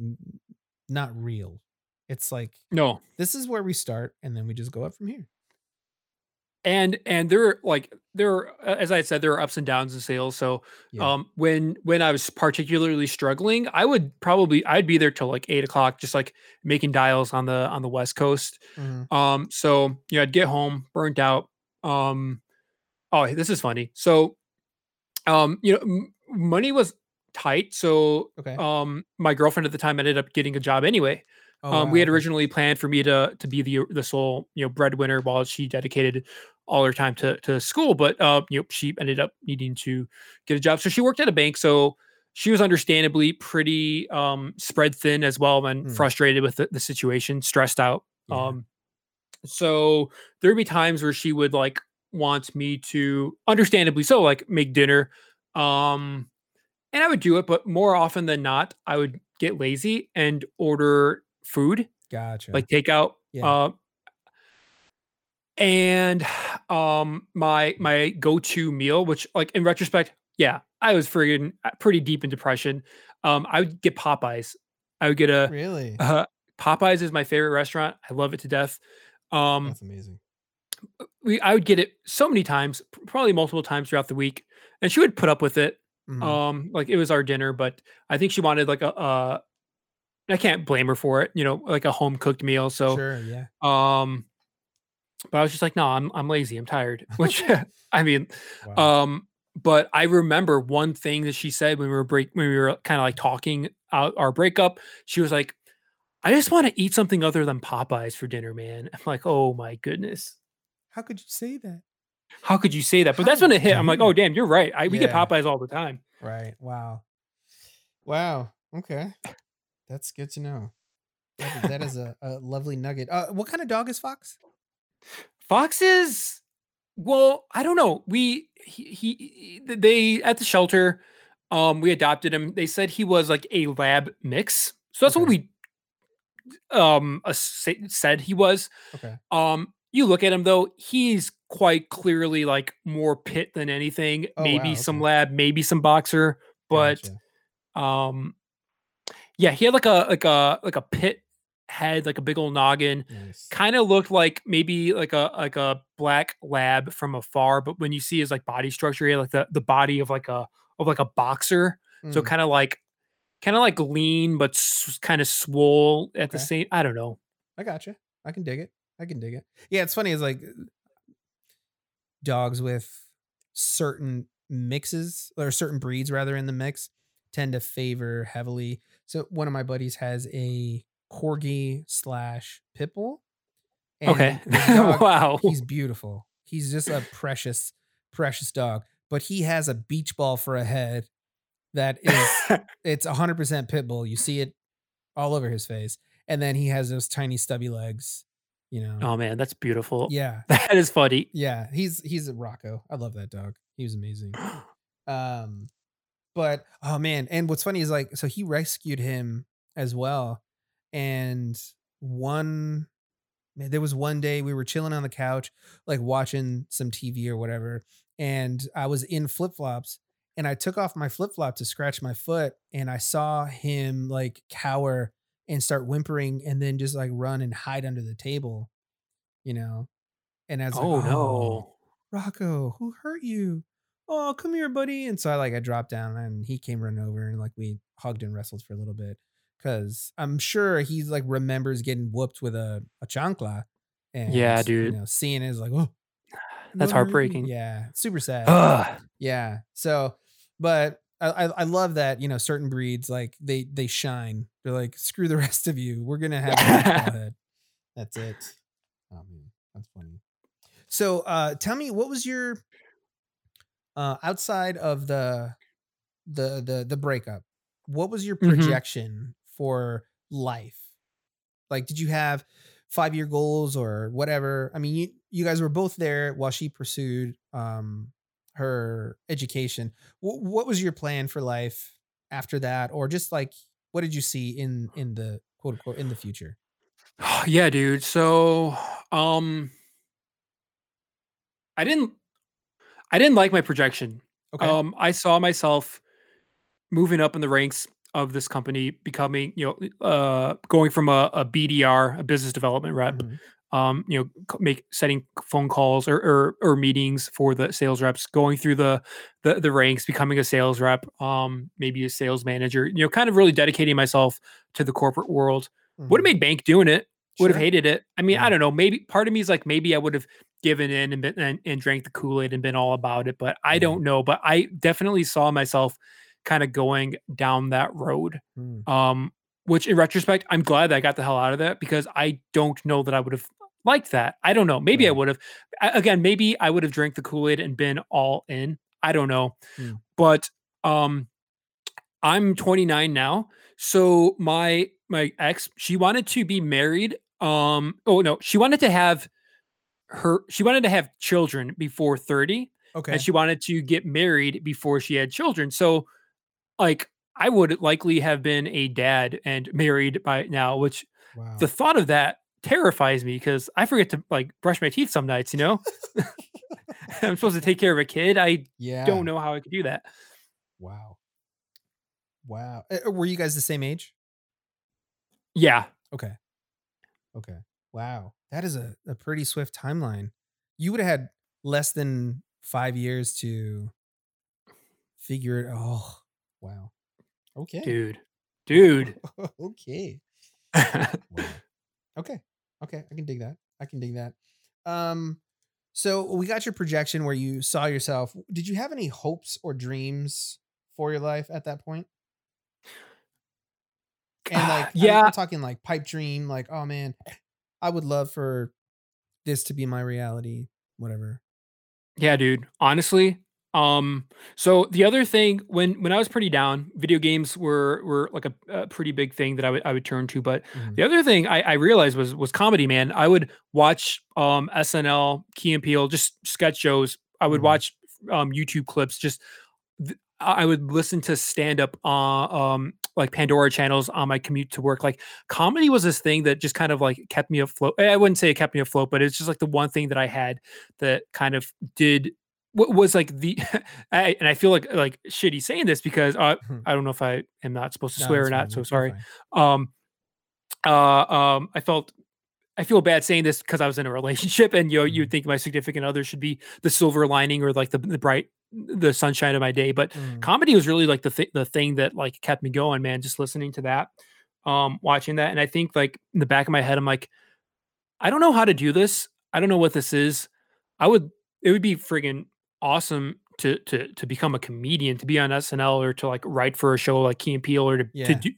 not real. It's like no, this is where we start, and then we just go up from here. And and there like there as I said there are ups and downs in sales. So yeah. um when when I was particularly struggling, I would probably I'd be there till like eight o'clock, just like making dials on the on the west coast. Mm-hmm. Um so you know I'd get home burnt out. Um oh this is funny. So um you know m- money was tight. So okay. um my girlfriend at the time ended up getting a job anyway. Oh, um, wow. we had originally planned for me to to be the the sole you know breadwinner while she dedicated all her time to to school, but uh, you know she ended up needing to get a job. So she worked at a bank. So she was understandably pretty um, spread thin as well and mm. frustrated with the, the, situation, stressed out. Yeah. Um, so there'd be times where she would like want me to, understandably so, like make dinner. Um, and I would do it, but more often than not, I would get lazy and order food. Gotcha. Like takeout. Yeah. Uh, and um my my go-to meal, which like in retrospect, yeah, I was friggin' uh, pretty deep in depression. Um, I would get Popeyes. I would get a really uh, Popeyes is my favorite restaurant. I love it to death. Um, That's amazing. We I would get it so many times, probably multiple times throughout the week, and she would put up with it. Mm-hmm. Um, like it was our dinner, but I think she wanted like a, a I can't blame her for it, you know, like a home cooked meal. So, sure, yeah. Um, but I was just like, no, I'm I'm lazy, I'm tired. Which I mean, wow. um, but I remember one thing that she said when we were break when we were kind of like talking out our breakup. She was like, I just want to eat something other than Popeyes for dinner, man. I'm like, oh my goodness. How could you say that? How could you say that? But How that's when it hit. I'm like, oh damn, you're right. I, we yeah. get Popeyes all the time. Right. Wow. Wow. Okay. That's good to know. That, that is a, a, lovely nugget. Uh, what kind of dog is Fox? Fox is, well, I don't know. We he, he they at the shelter, um, we adopted him. They said he was like a lab mix, so that's okay. what we um uh, said he was. Okay. Um, you look at him though, he's quite clearly like more pit than anything. Oh, maybe wow, okay. some lab, maybe some boxer, but gotcha. um yeah, he had like a like a like a pit head, like a big old noggin. Nice. Kind of looked like maybe like a like a black lab from afar, but when you see his like body structure, he had like the the body of like a of like a boxer. Mm. So kind of like kind of like lean but s- kind of swole at okay. the same. I don't know. I gotcha. I can dig it. I can dig it. Yeah, it's funny. It's like dogs with certain mixes or certain breeds rather in the mix tend to favor heavily so one of my buddies has a corgi slash pit bull. Okay. Dog, wow. He's beautiful. He's just a precious, precious dog. But he has a beach ball for a head that is it's 100% pit bull. You see it all over his face. And then he has those tiny stubby legs, you know. Oh man, that's beautiful. Yeah. That is funny. Yeah, he's he's a Rocco. I love that dog. He was amazing. Um but oh man, and what's funny is like so he rescued him as well. And one man, there was one day we were chilling on the couch, like watching some TV or whatever, and I was in flip-flops and I took off my flip-flop to scratch my foot and I saw him like cower and start whimpering and then just like run and hide under the table, you know. And as oh, like, oh no, Rocco, who hurt you? Oh, come here, buddy. And so I like I dropped down and he came running over and like we hugged and wrestled for a little bit. Cause I'm sure he's like remembers getting whooped with a, a chancla. And yeah, dude. You know, seeing it is like, oh that's heartbreaking. Yeah. Super sad. Ugh. Yeah. So but I, I love that, you know, certain breeds like they they shine. They're like, screw the rest of you. We're gonna have. That's it. Man, that's funny. So uh tell me what was your uh, outside of the the the the breakup, what was your mm-hmm. projection mm-hmm. for life? Like, did you have five year goals or whatever? I mean, you you guys were both there while she pursued um her education. W- what was your plan for life after that, or just like what did you see in in the quote unquote in the future? Yeah, dude. So, um, I didn't I didn't like my projection. Okay. Um, I saw myself moving up in the ranks of this company, becoming, you know, uh, going from a, a BDR, a business development rep, mm-hmm. um, you know, make setting phone calls or, or, or meetings for the sales reps, going through the, the the ranks, becoming a sales rep, um, maybe a sales manager. You know, kind of really dedicating myself to the corporate world. Mm-hmm. Would have made bank doing it. Would sure. have hated it. I mean, yeah. I don't know. Maybe part of me is like, maybe I would have given in and, been, and, and drank the Kool Aid and been all about it, but I don't know. But I definitely saw myself kind of going down that road. Mm. Um, which in retrospect, I'm glad that I got the hell out of that because I don't know that I would have liked that. I don't know. Maybe I would have. Again, maybe I would have drank the Kool Aid and been all in. I don't know. Mm. But um, I'm 29 now, so my my ex she wanted to be married. Um, oh no, she wanted to have her. She wanted to have children before 30. Okay, and she wanted to get married before she had children. So, like, I would likely have been a dad and married by now. Which wow. the thought of that terrifies me because I forget to like brush my teeth some nights, you know? I'm supposed to take care of a kid. I yeah. don't know how I could do that. Wow. Wow. Uh, were you guys the same age? Yeah. Okay. Okay. Wow. That is a, a pretty swift timeline. You would have had less than five years to figure it. Oh, wow. Okay. Dude. Dude. okay. wow. Okay. Okay, I can dig that. I can dig that. Um, so we got your projection where you saw yourself. Did you have any hopes or dreams for your life at that point? And like, yeah, I'm talking like pipe dream, like, oh man, I would love for this to be my reality, whatever. Yeah, dude. Honestly, um, so the other thing when when I was pretty down, video games were were like a, a pretty big thing that I would I would turn to. But mm-hmm. the other thing I, I realized was was comedy. Man, I would watch um SNL, Key and Peele, just sketch shows. I would mm-hmm. watch um YouTube clips. Just I would listen to stand up uh, um like Pandora channels on my commute to work. Like comedy was this thing that just kind of like kept me afloat. I wouldn't say it kept me afloat, but it's just like the one thing that I had that kind of did what was like the I, and I feel like like shitty saying this because uh, mm-hmm. I don't know if I am not supposed to no, swear or not, so sorry. Um, uh, um, I felt I feel bad saying this because I was in a relationship, and you know, mm-hmm. you think my significant other should be the silver lining or like the the bright the sunshine of my day. But mm. comedy was really like the th- the thing that like kept me going, man. Just listening to that, um, watching that, and I think like in the back of my head, I'm like, I don't know how to do this. I don't know what this is. I would. It would be friggin' awesome to to to become a comedian, to be on SNL or to like write for a show like Key and Peele or to, yeah. to do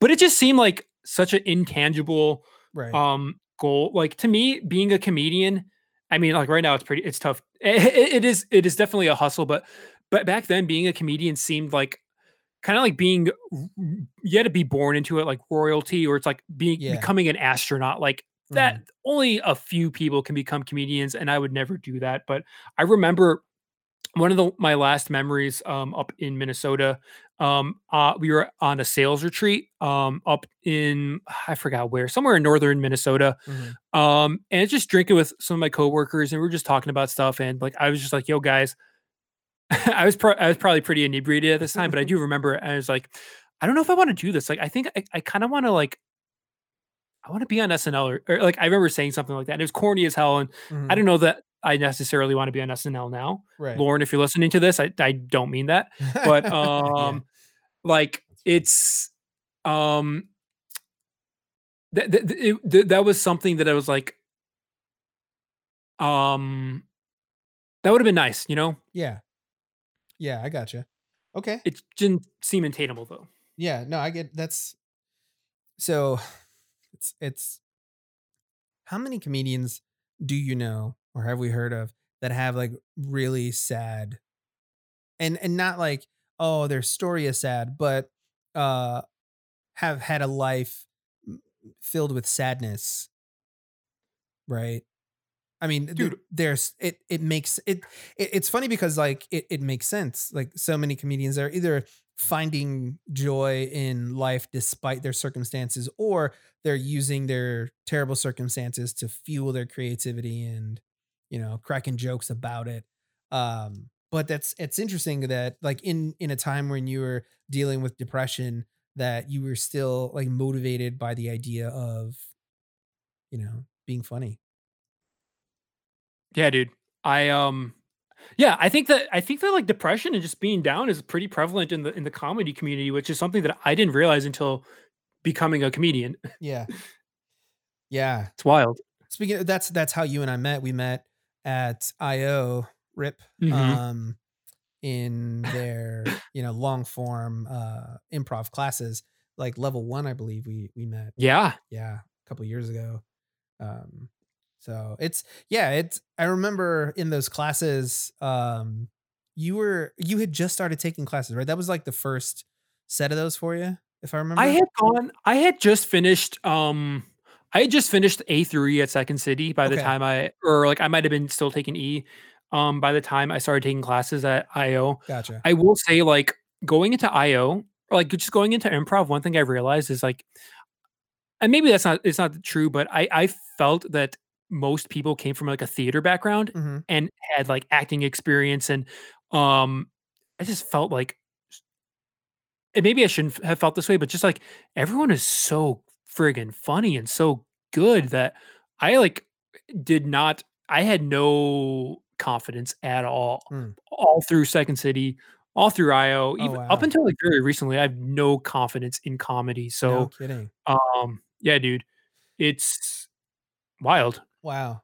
but it just seemed like such an intangible right. um goal. Like to me, being a comedian, I mean, like right now it's pretty it's tough. It, it is it is definitely a hustle, but but back then being a comedian seemed like kind of like being you had to be born into it like royalty or it's like being yeah. becoming an astronaut like that mm. only a few people can become comedians and i would never do that but i remember one of the my last memories um, up in Minnesota, um, uh, we were on a sales retreat um, up in I forgot where, somewhere in northern Minnesota, mm-hmm. um, and just drinking with some of my coworkers, and we were just talking about stuff, and like I was just like, "Yo, guys," I was pro- I was probably pretty inebriated at this time, but I do remember I was like, "I don't know if I want to do this. Like, I think I, I kind of want to like." I want to be on SNL or, or, like I remember saying something like that. And it was corny as hell, and mm-hmm. I don't know that I necessarily want to be on SNL now. Right. Lauren, if you're listening to this, I, I don't mean that. But um yeah. like it's um that th- th- that was something that I was like um that would have been nice, you know? Yeah. Yeah, I got you. Okay. It didn't seem attainable though. Yeah, no, I get that's so it's it's how many comedians do you know or have we heard of that have like really sad and and not like oh their story is sad but uh have had a life filled with sadness. Right? I mean dude there's it it makes it, it it's funny because like it, it makes sense. Like so many comedians are either finding joy in life despite their circumstances or they're using their terrible circumstances to fuel their creativity and you know, cracking jokes about it. Um, but that's it's interesting that like in in a time when you were dealing with depression, that you were still like motivated by the idea of, you know, being funny. Yeah, dude. I um yeah, I think that I think that like depression and just being down is pretty prevalent in the in the comedy community, which is something that I didn't realize until becoming a comedian. Yeah. Yeah. It's wild. Speaking of, that's that's how you and I met. We met at IO RIP Mhm. um in their, you know, long form uh improv classes, like level 1 I believe we we met. Yeah. Yeah, a couple years ago. Um so it's yeah, it's I remember in those classes um you were you had just started taking classes, right? That was like the first set of those for you, if I remember. I had gone I had just finished um I had just finished A through E at Second City by the Okay. time I or like I might have been still taking E um by the time I started taking classes at IO. Gotcha. I will say like going into IO or like just going into improv, one thing I realized is like and maybe that's not it's not true, but I I felt that most people came from like a theater background Mhm. and had like acting experience and um I just felt like and maybe I shouldn't have felt this way, but just like everyone is so friggin' funny and so good that I like did not I had no confidence at all. Mm. All through Second City, all through IO, even up wow. until like very recently, I have no confidence in comedy. So No So kidding. um yeah, dude, it's wild. Wow.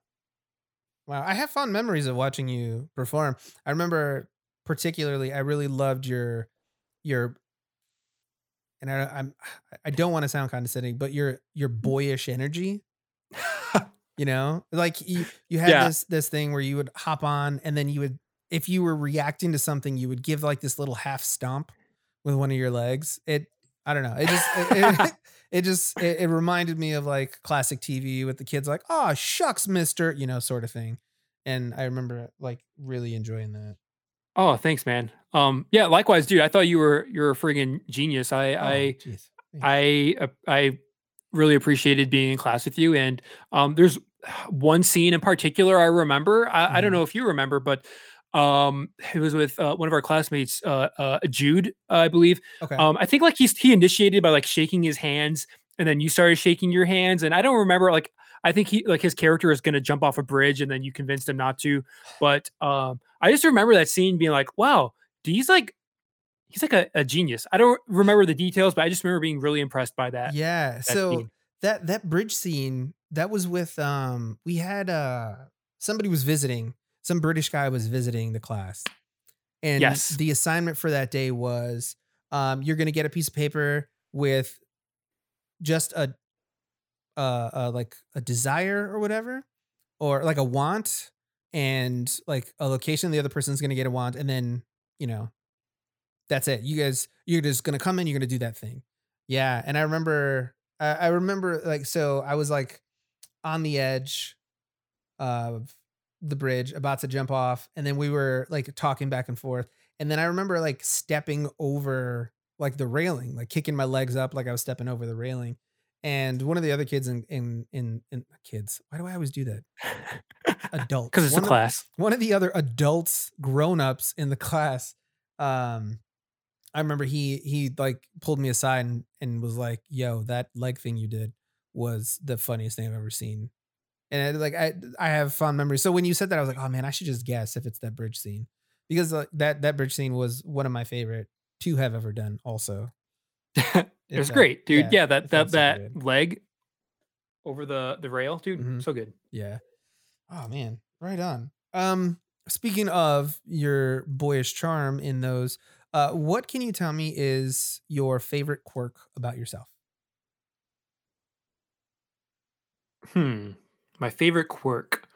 Wow. I have fond memories of watching you perform. I remember particularly I really loved your your and I, I'm I don't want to sound condescending, but your your mm. boyish energy. You know, like you you had Yeah. this this thing where you would hop on and then you would if you were reacting to something, you would give like this little half stomp with one of your legs. It I don't know. It just it, it, it just it, it reminded me of like classic TV with the kids like, oh shucks, mister, you know, sort of thing. And I remember like really enjoying that. Oh, thanks, man. Um, yeah, likewise, dude. I thought you were you're a friggin' genius. I Oh, I. I I really appreciated being in class with you. And um, there's one scene in particular I remember. I, I don't Mhm. know if you remember, but um, it was with uh, one of our classmates, uh, uh, Jude, I believe. okay. Um, I think like he's he initiated by like shaking his hands, and then you started shaking your hands. And I don't remember like I think he like his character is gonna jump off a bridge, and then you convinced him not to. But um, I just remember that scene being like, wow, he's like he's like a, a genius. I don't remember the details, but I just remember being really impressed by that. yeah. So scene. that that bridge scene that was with um we had uh somebody was visiting some british guy was visiting the class and Yes. the assignment for that day was um you're gonna get a piece of paper with just a uh, uh like a desire or whatever or like a want and like a location the other person's gonna get a want and then you know that's it. You guys you're just gonna come in you're gonna do that thing. Yeah and i remember i, I remember like so i was like on the edge of the bridge about to jump off and then we were like talking back and forth and then i remember like stepping over like the railing like kicking my legs up like i was stepping over the railing and one of the other kids in in in, in kids why do i always do that? Adults. Because it's a One of- class. one of the other adults grown-ups in the class um i remember he he like pulled me aside and, and was like yo that leg thing you did was the funniest thing i've ever seen. And it, like i i have fond memories. So when you said that i was like oh man i should just guess if it's that bridge scene. Because like, that that bridge scene was one of my favorite to have ever done also it was great, dude. Yeah, it that that that good. leg over the the rail, dude. Mhm. So good. Yeah. Oh man, right on. Um, speaking of your boyish charm in those, uh, what can you tell me is your favorite quirk about yourself? Hmm. My favorite quirk.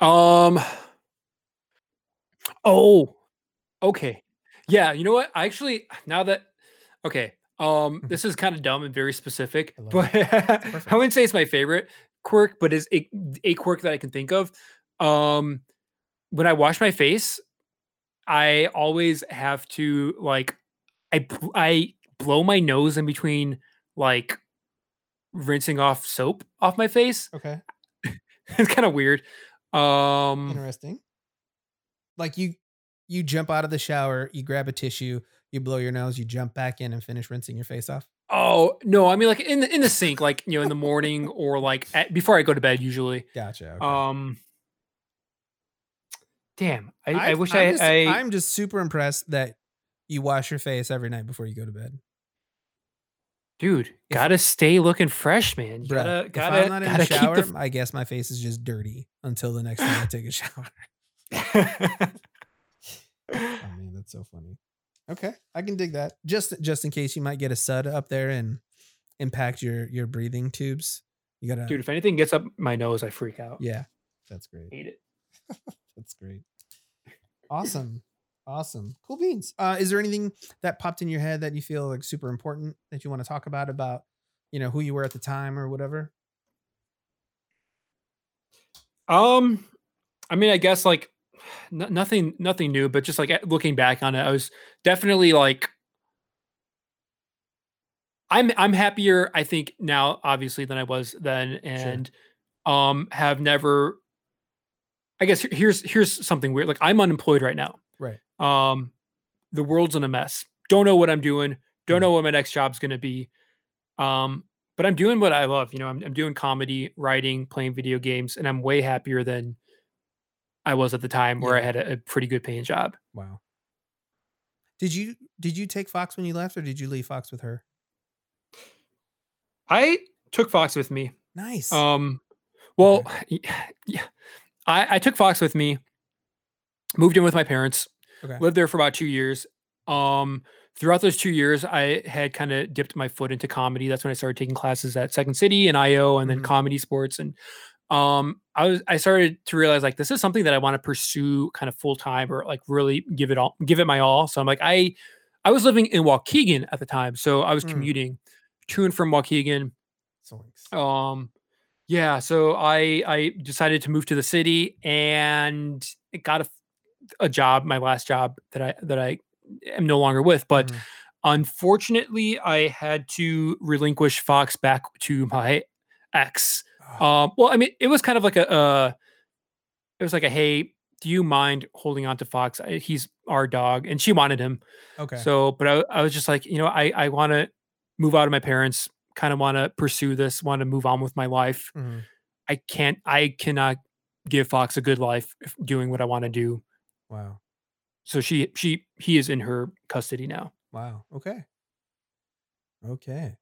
Um. Oh. Okay. Yeah. You know what? I actually now that okay. Um. Mhm. This is kind of dumb and very specific, I but. I wouldn't say it's my favorite quirk, but is a, a quirk that I can think of. Um. When I wash my face, I always have to like I I blow my nose in between like rinsing off soap off my face. Okay, it's kind of weird. Um interesting. Like you, you jump out of the shower, you grab a tissue, you blow your nose, you jump back in and finish rinsing your face off. oh no, I mean like in the in the sink, like you know, in the morning or like at, before I go to bed usually. Gotcha. Okay. Um Damn, I, I, I wish I'm I, just, I. I'm just super impressed that you wash your face every night before you go to bed. Dude, if, gotta stay looking fresh, man. You gotta, gotta, if I'm not in the shower, the... I guess my face is just dirty until the next time I take a shower. oh man, that's so funny. Okay, I can dig that. Just just in case you might get a sud up there and impact your your breathing tubes. You gotta, dude. If anything gets up my nose, I freak out. Yeah, that's great. Hate it. that's great. Awesome, awesome, cool beans. Uh, is there anything that popped in your head that you feel like super important that you want to talk about about, you know, who you were at the time or whatever? Um, I mean, I guess like n- nothing, nothing new, but just like looking back on it, I was definitely like, I'm I'm happier, I think now, obviously, than I was then, and sure. um, have never. I guess here's here's something weird. Like I'm unemployed right now. Right. Um, the world's in a mess. Don't know what I'm doing. Don't mm know what my next job's gonna be. Um, but I'm doing what I love. You know, I'm I'm doing comedy, writing, playing video games, and I'm way happier than I was at the time where yeah. I had a, a, pretty good paying job. Wow. Did you did you take Fox when you left, or did you leave Fox with her? I took Fox with me. Nice. Um, well, okay. yeah, I, I took Fox with me. Moved in with my parents. Okay. Lived there for about two years. Um, throughout those two years, I had kind of dipped my foot into comedy. That's when I started taking classes at Second City and IO, and then mm-hmm. ComedySportz and um i was i started to realize like this is something that i want to pursue kind of full time or like really give it all give it my all so i'm like i i was living in waukegan at the time so i was mm. commuting to and from waukegan um yeah so i i decided to move to the city and it got a, a job my last job that i that i am no longer with but mm. unfortunately i had to relinquish fox back to my ex um, well, I mean, it was kind of like a, uh, it was like a, hey, do you mind holding on to Fox? He's our dog, and she wanted him. Okay. So, but I, I was just like, you know, I, I want to move out of my parents. Kind of want to pursue this. Want to move on with my life. Mm-hmm. I can't. I cannot give Fox a good life doing what I want to do. Wow. So she, she, he is in her custody now. Wow. Okay. Okay.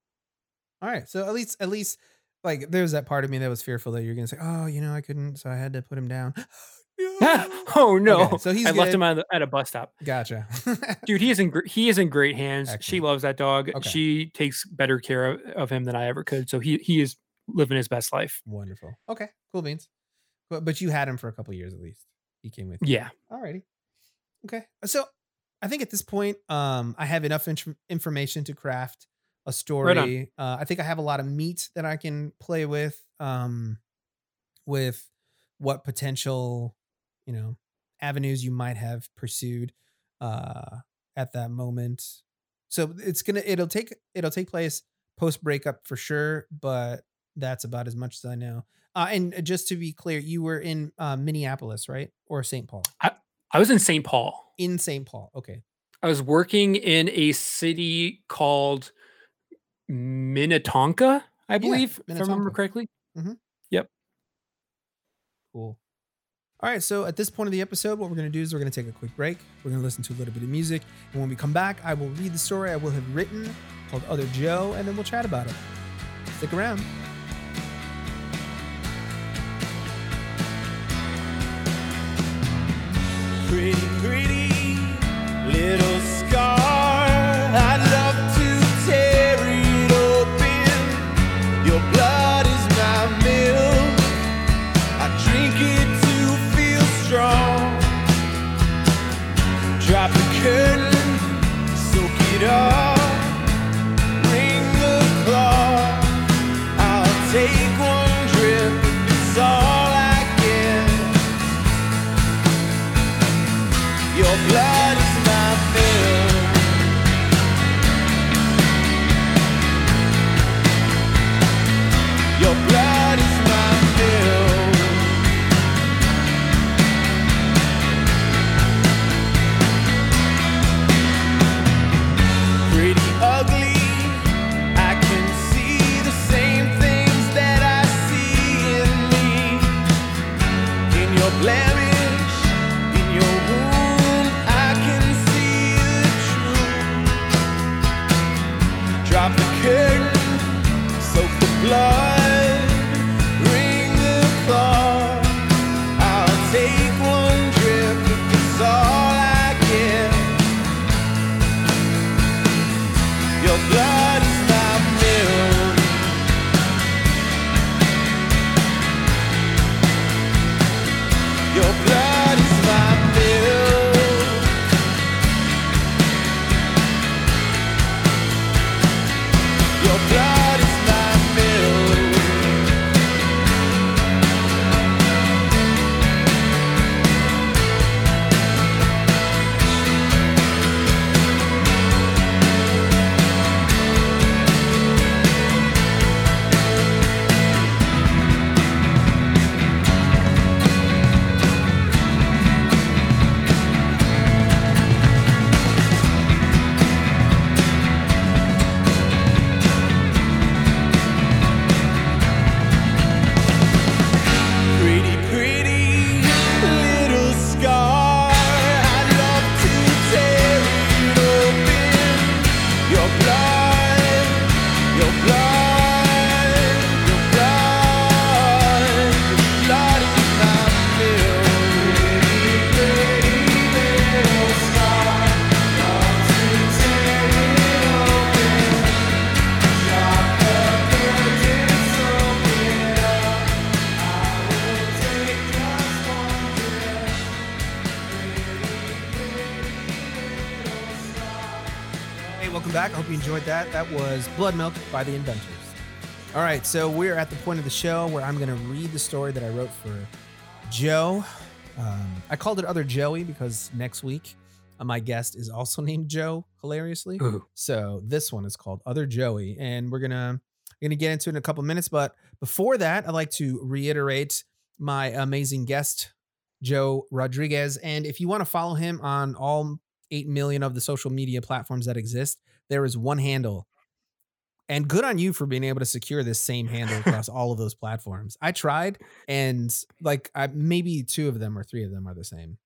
All right. So at least, at least like there's that part of me that was fearful that you're gonna say, "Oh, you know, I couldn't, so I had to put him down." oh no! Okay, so he's I good. left him at, at, a bus stop. Gotcha, dude. He is in he is in great hands. Excellent. She loves that dog. Okay. She takes better care of, of, him than I ever could. So he he is living his best life. Wonderful. Okay, cool beans. But but you had him for a couple years at least. He came with. You. Yeah. Alrighty. Okay. So I think at this point, um, I have enough in- information to craft a story. Right uh, I think I have a lot of meat that I can play with, um, with what potential, you know, avenues you might have pursued uh, at that moment. So it's gonna it'll take it'll take place post breakup for sure, but that's about as much as I know. Uh, and just to be clear, you were in uh, Minneapolis, right, or St. Paul? I, I was in St. Paul. In St. Paul, okay. I was working in a city called Minnetonka, I believe, yeah, if I remember correctly. Mm-hmm. Yep. Cool. All right, so at this point of the episode, what we're going to do is we're going to take a quick break. We're going to listen to a little bit of music. And when we come back, I will read the story I will have written called Other Joe, and then we'll chat about it. Stick around. Pretty, pretty little my bill. Was Blood Milk by the Inventors. All right, so we're at the point of the show where I'm going to read the story that I wrote for Joe. Um, I called it Other Joey because next week uh, my guest is also named Joe, hilariously. Ooh. So this one is called Other Joey, and we're gonna gonna get into it in a couple minutes. But before that, I'd like to reiterate my amazing guest, Joe Rodriguez. And if you want to follow him on all 8 million of the social media platforms that exist, there is one handle. And good on you for being able to secure this same handle across all of those platforms. I tried, and like I, maybe two of them or three of them are the same.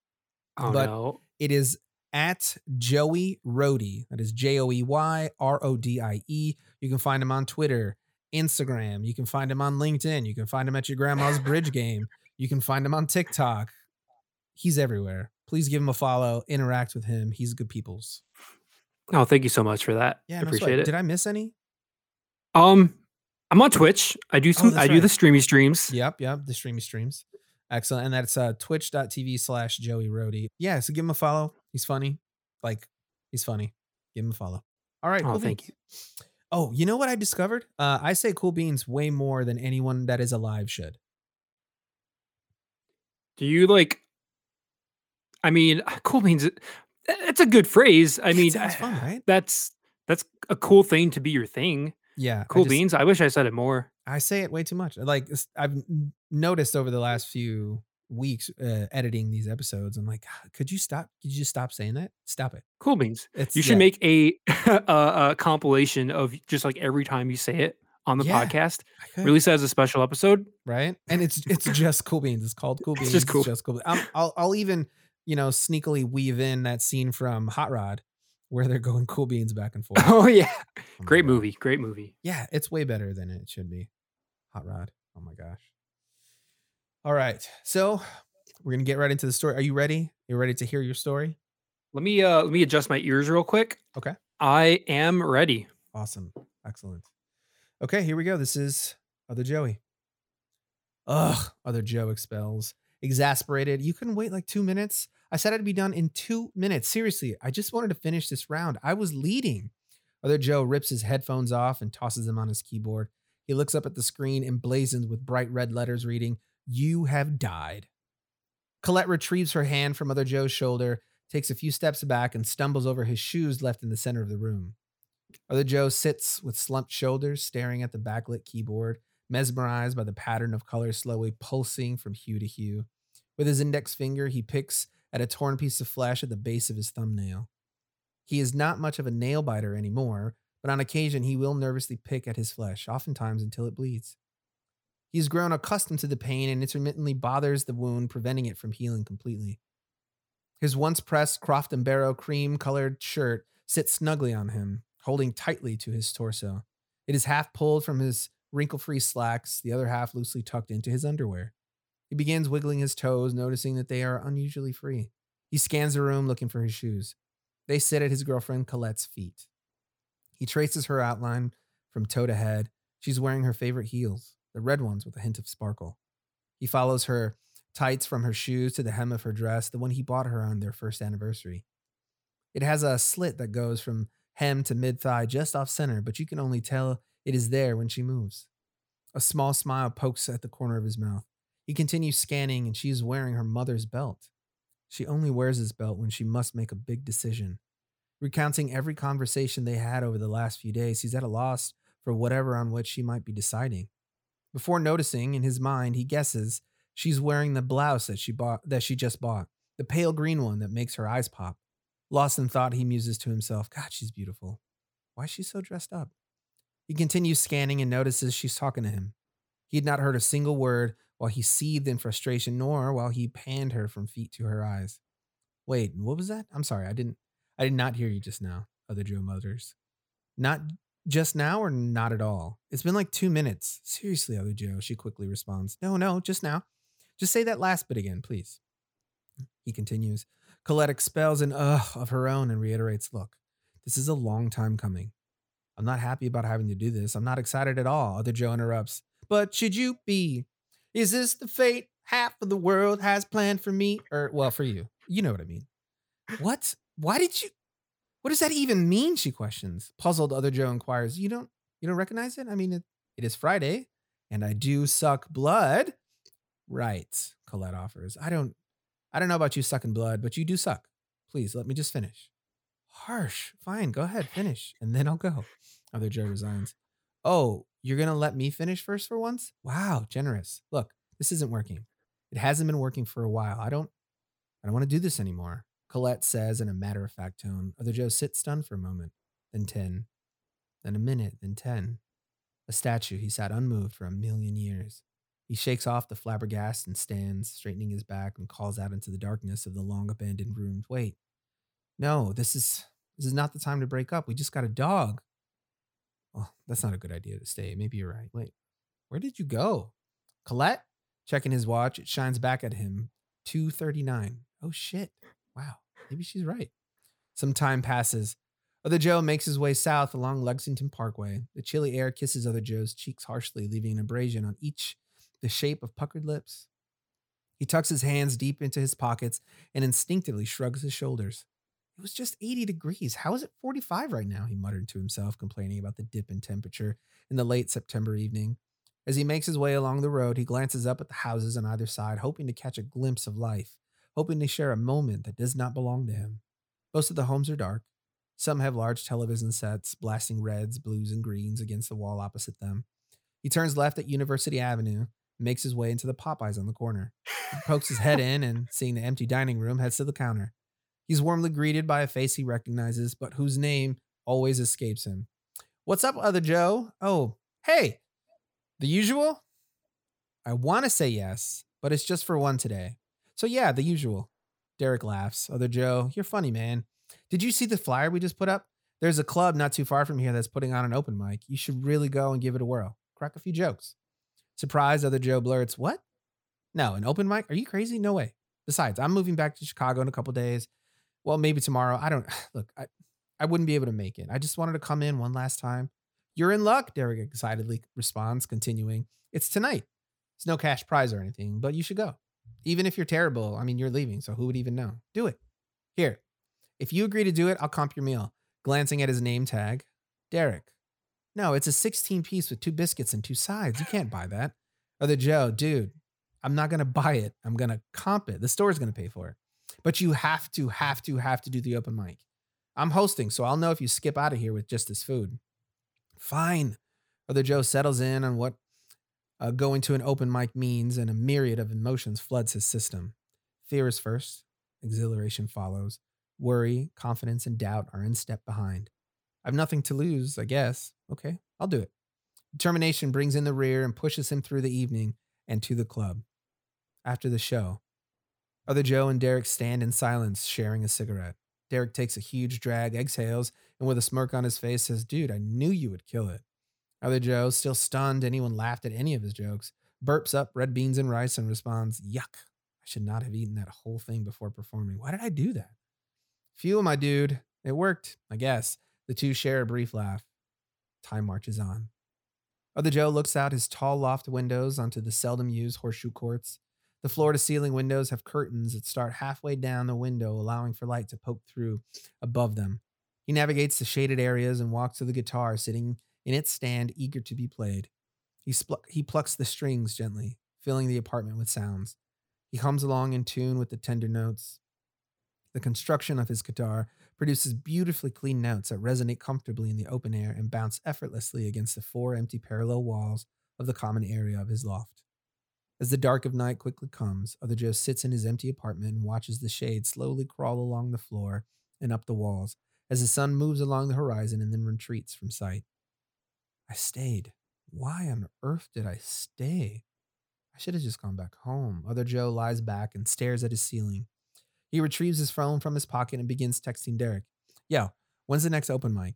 Oh But- no. It is at Joey Rody. That is J O E Y R O D I E. You can find him on Twitter, Instagram. You can find him on LinkedIn. You can find him at your grandma's bridge game. You can find him on TikTok. He's everywhere. Please give him a follow. Interact with him. He's good people's. Oh, thank you so much for that. Yeah, I appreciate it. Did I miss any? Um, I'm on Twitch. I do some. Oh, I do the streamy streams. Yep, yep. The streamy streams. Excellent. And that's uh twitch.tv slash Joey Rody. Yeah, so give him a follow. He's funny. Like, he's funny. Give him a follow. All right. Oh, cool thank beans. Oh, you know what I discovered? Uh, I say cool beans way more than anyone that is alive should. Do you like? I mean, cool beans. That's a good phrase. I mean, fun, right? that's that's a cool thing to be your thing. Yeah. I Cool just- beans. I wish I said it more. I say it way too much. Like I've noticed over the last few weeks uh, editing these episodes. I'm like, could you stop? Could you just stop saying that? Stop it. Cool beans. It's You should yeah. make a, a a compilation of just like every time you say it on the Yeah, podcast. Release it as a special episode. right? And it's it's just cool beans. It's called cool It's beans. just cool. Just cool. I'm, I'll I'll even you know sneakily weave in that scene from Hot Rod where they're going cool beans back and forth. Oh yeah, Oh great God. movie. Great movie. Yeah, it's way better than it should be. Hot Rod. Oh my gosh. All right, so we're gonna get right into the story. Are you ready? You ready to hear your story? Let me uh let me adjust my ears real quick. Okay. I am ready. Awesome. Excellent. Okay, here we go. This is Other Joey. Ugh, Other Joe expels. Exasperated. You couldn't wait like two minutes? I said I'd be done in two minutes. Seriously, I just wanted to finish this round. I was leading. Other Joe rips his headphones off and tosses them on his keyboard. He looks up at the screen emblazoned with bright red letters reading, You have died. Colette retrieves her hand from Other Joe's shoulder, takes a few steps back, and stumbles over his shoes left in the center of the room. Other Joe sits with slumped shoulders, staring at the backlit keyboard, mesmerized by the pattern of colors slowly pulsing from hue to hue. With his index finger, he picks at a torn piece of flesh at the base of his thumbnail. He is not much of a nail biter anymore, but on occasion he will nervously pick at his flesh, oftentimes until it bleeds. He has grown accustomed to the pain and intermittently bothers the wound, preventing it from healing completely. His once pressed Croft and Barrow cream colored shirt sits snugly on him, holding tightly to his torso. It is half pulled from his wrinkle free slacks, the other half loosely tucked into his underwear. He begins wiggling his toes, noticing that they are unusually free. He scans the room looking for his shoes. They sit at his girlfriend Colette's feet. He traces her outline from toe to head. She's wearing her favorite heels, the red ones with a hint of sparkle. He follows her tights from her shoes to the hem of her dress, the one he bought her on their first anniversary. It has a slit that goes from hem to mid thigh just off center, but you can only tell it is there when she moves. A small smile pokes at the corner of his mouth. He continues scanning, and she is wearing her mother's belt. She only wears this belt when she must make a big decision. Recounting every conversation they had over the last few days, he's at a loss for whatever on which she might be deciding. Before noticing, in his mind, he guesses she's wearing the blouse that she bought that she just bought, the pale green one that makes her eyes pop. Lost in thought, he muses to himself, God, she's beautiful. Why is she so dressed up? He continues scanning and notices she's talking to him. He had not heard a single word while he seethed in frustration, nor while he panned her from feet to her eyes. Wait, what was that? I'm sorry, I didn't I did not hear you just now, other Joe mutters. Not just now or not at all? It's been like two minutes. Seriously, other Joe, she quickly responds. No, no, just now. Just say that last bit again, please. He continues. Colette expels an ugh of her own and reiterates, Look, this is a long time coming. I'm not happy about having to do this. I'm not excited at all. Other Joe interrupts. But should you be? Is this the fate half of the world has planned for me? Or, well, for you. You know what I mean. What? Why did you? What does that even mean? She questions. Puzzled, other Joe inquires, You don't you don't recognize it? I mean, it, it is Friday, and I do suck blood. Right, Colette offers. I don't I don't know about you sucking blood, but you do suck. Please let me just finish. Harsh. Fine, go ahead, finish, and then I'll go. Other Joe resigns. Oh, you're gonna let me finish first for once? Wow, generous. Look, this isn't working. It hasn't been working for a while. I don't I don't want to do this anymore. Colette says in a matter of fact tone. Other Joe sits stunned for a moment, then 10, then a minute, then 10. A statue, he sat unmoved for a million years. He shakes off the flabbergast and stands, straightening his back, and calls out into the darkness of the long abandoned room. Wait, no, this is this is not the time to break up. We just got a dog. Well, that's not a good idea to stay. Maybe you're right. Wait, where did you go? Colette? Checking his watch, it shines back at him. 239. Oh shit. Wow. Maybe she's right. Some time passes. Other Joe makes his way south along Lexington Parkway. The chilly air kisses Other Joe's cheeks harshly, leaving an abrasion on each, the shape of puckered lips. He tucks his hands deep into his pockets and instinctively shrugs his shoulders. It was just 80 degrees. How is it 45 right now? He muttered to himself, complaining about the dip in temperature in the late September evening. As he makes his way along the road, he glances up at the houses on either side, hoping to catch a glimpse of life hoping to share a moment that does not belong to him. Most of the homes are dark. Some have large television sets, blasting reds, blues, and greens against the wall opposite them. He turns left at University Avenue and makes his way into the Popeyes on the corner. He pokes his head in and, seeing the empty dining room, heads to the counter. He's warmly greeted by a face he recognizes, but whose name always escapes him. What's up, other Joe? Oh, hey, the usual? I want to say yes, but it's just for one today. So yeah, the usual. Derek laughs. Other Joe, you're funny, man. Did you see the flyer we just put up? There's a club not too far from here that's putting on an open mic. You should really go and give it a whirl. Crack a few jokes. Surprised, other Joe blurts, What? No, an open mic? Are you crazy? No way. Besides, I'm moving back to Chicago in a couple days. Well, maybe tomorrow. I don't look, I, I wouldn't be able to make it. I just wanted to come in one last time. You're in luck, Derek excitedly responds, continuing. It's tonight. It's no cash prize or anything, but you should go. Even if you're terrible, I mean, you're leaving, so who would even know? Do it. Here, if you agree to do it, I'll comp your meal. Glancing at his name tag, Derek. No, it's a 16 piece with two biscuits and two sides. You can't buy that. Other Joe, dude, I'm not going to buy it. I'm going to comp it. The store's going to pay for it. But you have to, have to, have to do the open mic. I'm hosting, so I'll know if you skip out of here with just this food. Fine. Brother Joe settles in on what uh, going to an open mic means, and a myriad of emotions floods his system. Fear is first, exhilaration follows. Worry, confidence, and doubt are in step behind. I've nothing to lose, I guess. Okay, I'll do it. Determination brings in the rear and pushes him through the evening and to the club. After the show, other Joe and Derek stand in silence, sharing a cigarette. Derek takes a huge drag, exhales, and with a smirk on his face says, Dude, I knew you would kill it. Other Joe, still stunned anyone laughed at any of his jokes, burps up red beans and rice and responds, Yuck, I should not have eaten that whole thing before performing. Why did I do that? Fuel, my dude. It worked, I guess. The two share a brief laugh. Time marches on. Other Joe looks out his tall loft windows onto the seldom used horseshoe courts. The floor to ceiling windows have curtains that start halfway down the window, allowing for light to poke through above them. He navigates the shaded areas and walks to the guitar sitting in its stand, eager to be played. He, spl- he plucks the strings gently, filling the apartment with sounds. He hums along in tune with the tender notes. The construction of his guitar produces beautifully clean notes that resonate comfortably in the open air and bounce effortlessly against the four empty parallel walls of the common area of his loft. As the dark of night quickly comes, Other Joe sits in his empty apartment and watches the shade slowly crawl along the floor and up the walls as the sun moves along the horizon and then retreats from sight. I stayed. Why on earth did I stay? I should have just gone back home. Other Joe lies back and stares at his ceiling. He retrieves his phone from his pocket and begins texting Derek. Yo, when's the next open mic?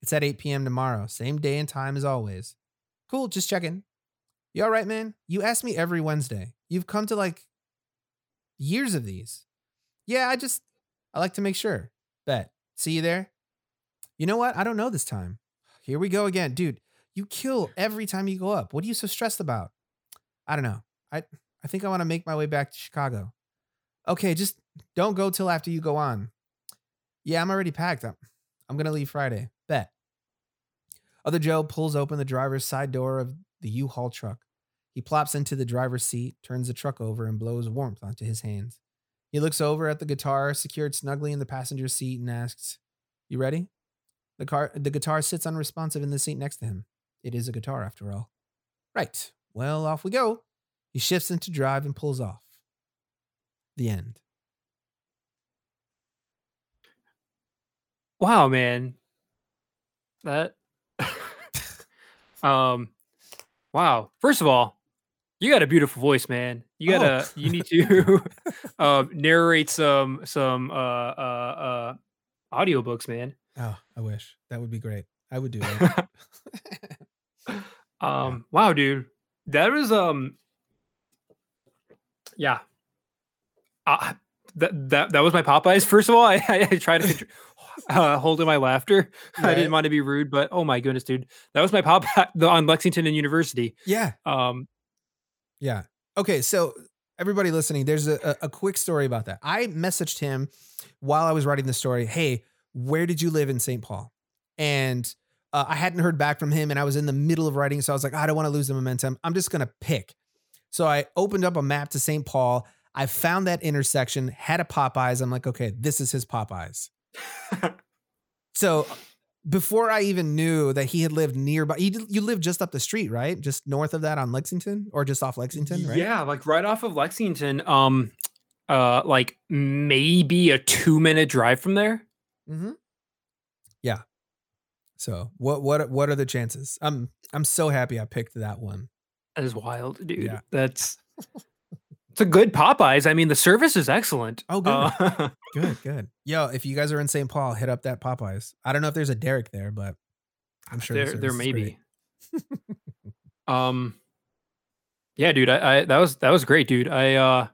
It's at 8 p.m. tomorrow, same day and time as always. Cool, just checking. You all right, man? You ask me every Wednesday. You've come to like years of these. Yeah, I just, I like to make sure. Bet. See you there? You know what? I don't know this time. Here we go again. Dude, you kill every time you go up. What are you so stressed about? I don't know. I I think I want to make my way back to Chicago. Okay, just don't go till after you go on. Yeah, I'm already packed. I'm, I'm gonna leave Friday. Bet. Other Joe pulls open the driver's side door of the U-Haul truck. He plops into the driver's seat, turns the truck over, and blows warmth onto his hands. He looks over at the guitar secured snugly in the passenger seat and asks, "You ready?" The car the guitar sits unresponsive in the seat next to him. It is a guitar after all. Right. Well, off we go. He shifts into drive and pulls off. The end. Wow, man. That um wow. First of all, you got a beautiful voice, man. You Oh. gotta you need to um narrate some some uh uh uh audiobooks, man. Oh, I wish. That would be great. I would do that. Um wow, dude. That was um yeah. Uh, that, that that was my Popeyes. First of all, I, I, I tried to uh, hold in my laughter. I didn't want to be rude, but oh my goodness, dude, that was my Popeye on Lexington and University. yeah. Um, Yeah. Okay. So everybody listening, there's a, a, quick story about that. I messaged him while I was writing the story. Hey, where did you live in St. Paul? And uh, I hadn't heard back from him, and I was in the middle of writing, so I was like, I don't want to lose the momentum. I'm just gonna pick. So I opened up a map to St. Paul. I found that intersection, had a Popeyes. I'm like, okay, this is his Popeyes. so before I even knew that he had lived nearby, he, you lived just up the street, right? Just north of that on Lexington, or just off Lexington, right? yeah, like right off of Lexington. Um, uh, like maybe a two minute drive from there. Mm-hmm. Yeah. So what what what are the chances? I'm I'm so happy I picked that one. That is wild, dude. Yeah. That's it's a good Popeyes. I mean, the service is excellent. Oh, good. Uh, Good, good. Yo, if you guys are in St. Paul, hit up that Popeyes. I don't know if there's a Derek there, but I'm sure the there, there may be. um, yeah, dude. I, I that was that was great, dude. I uh,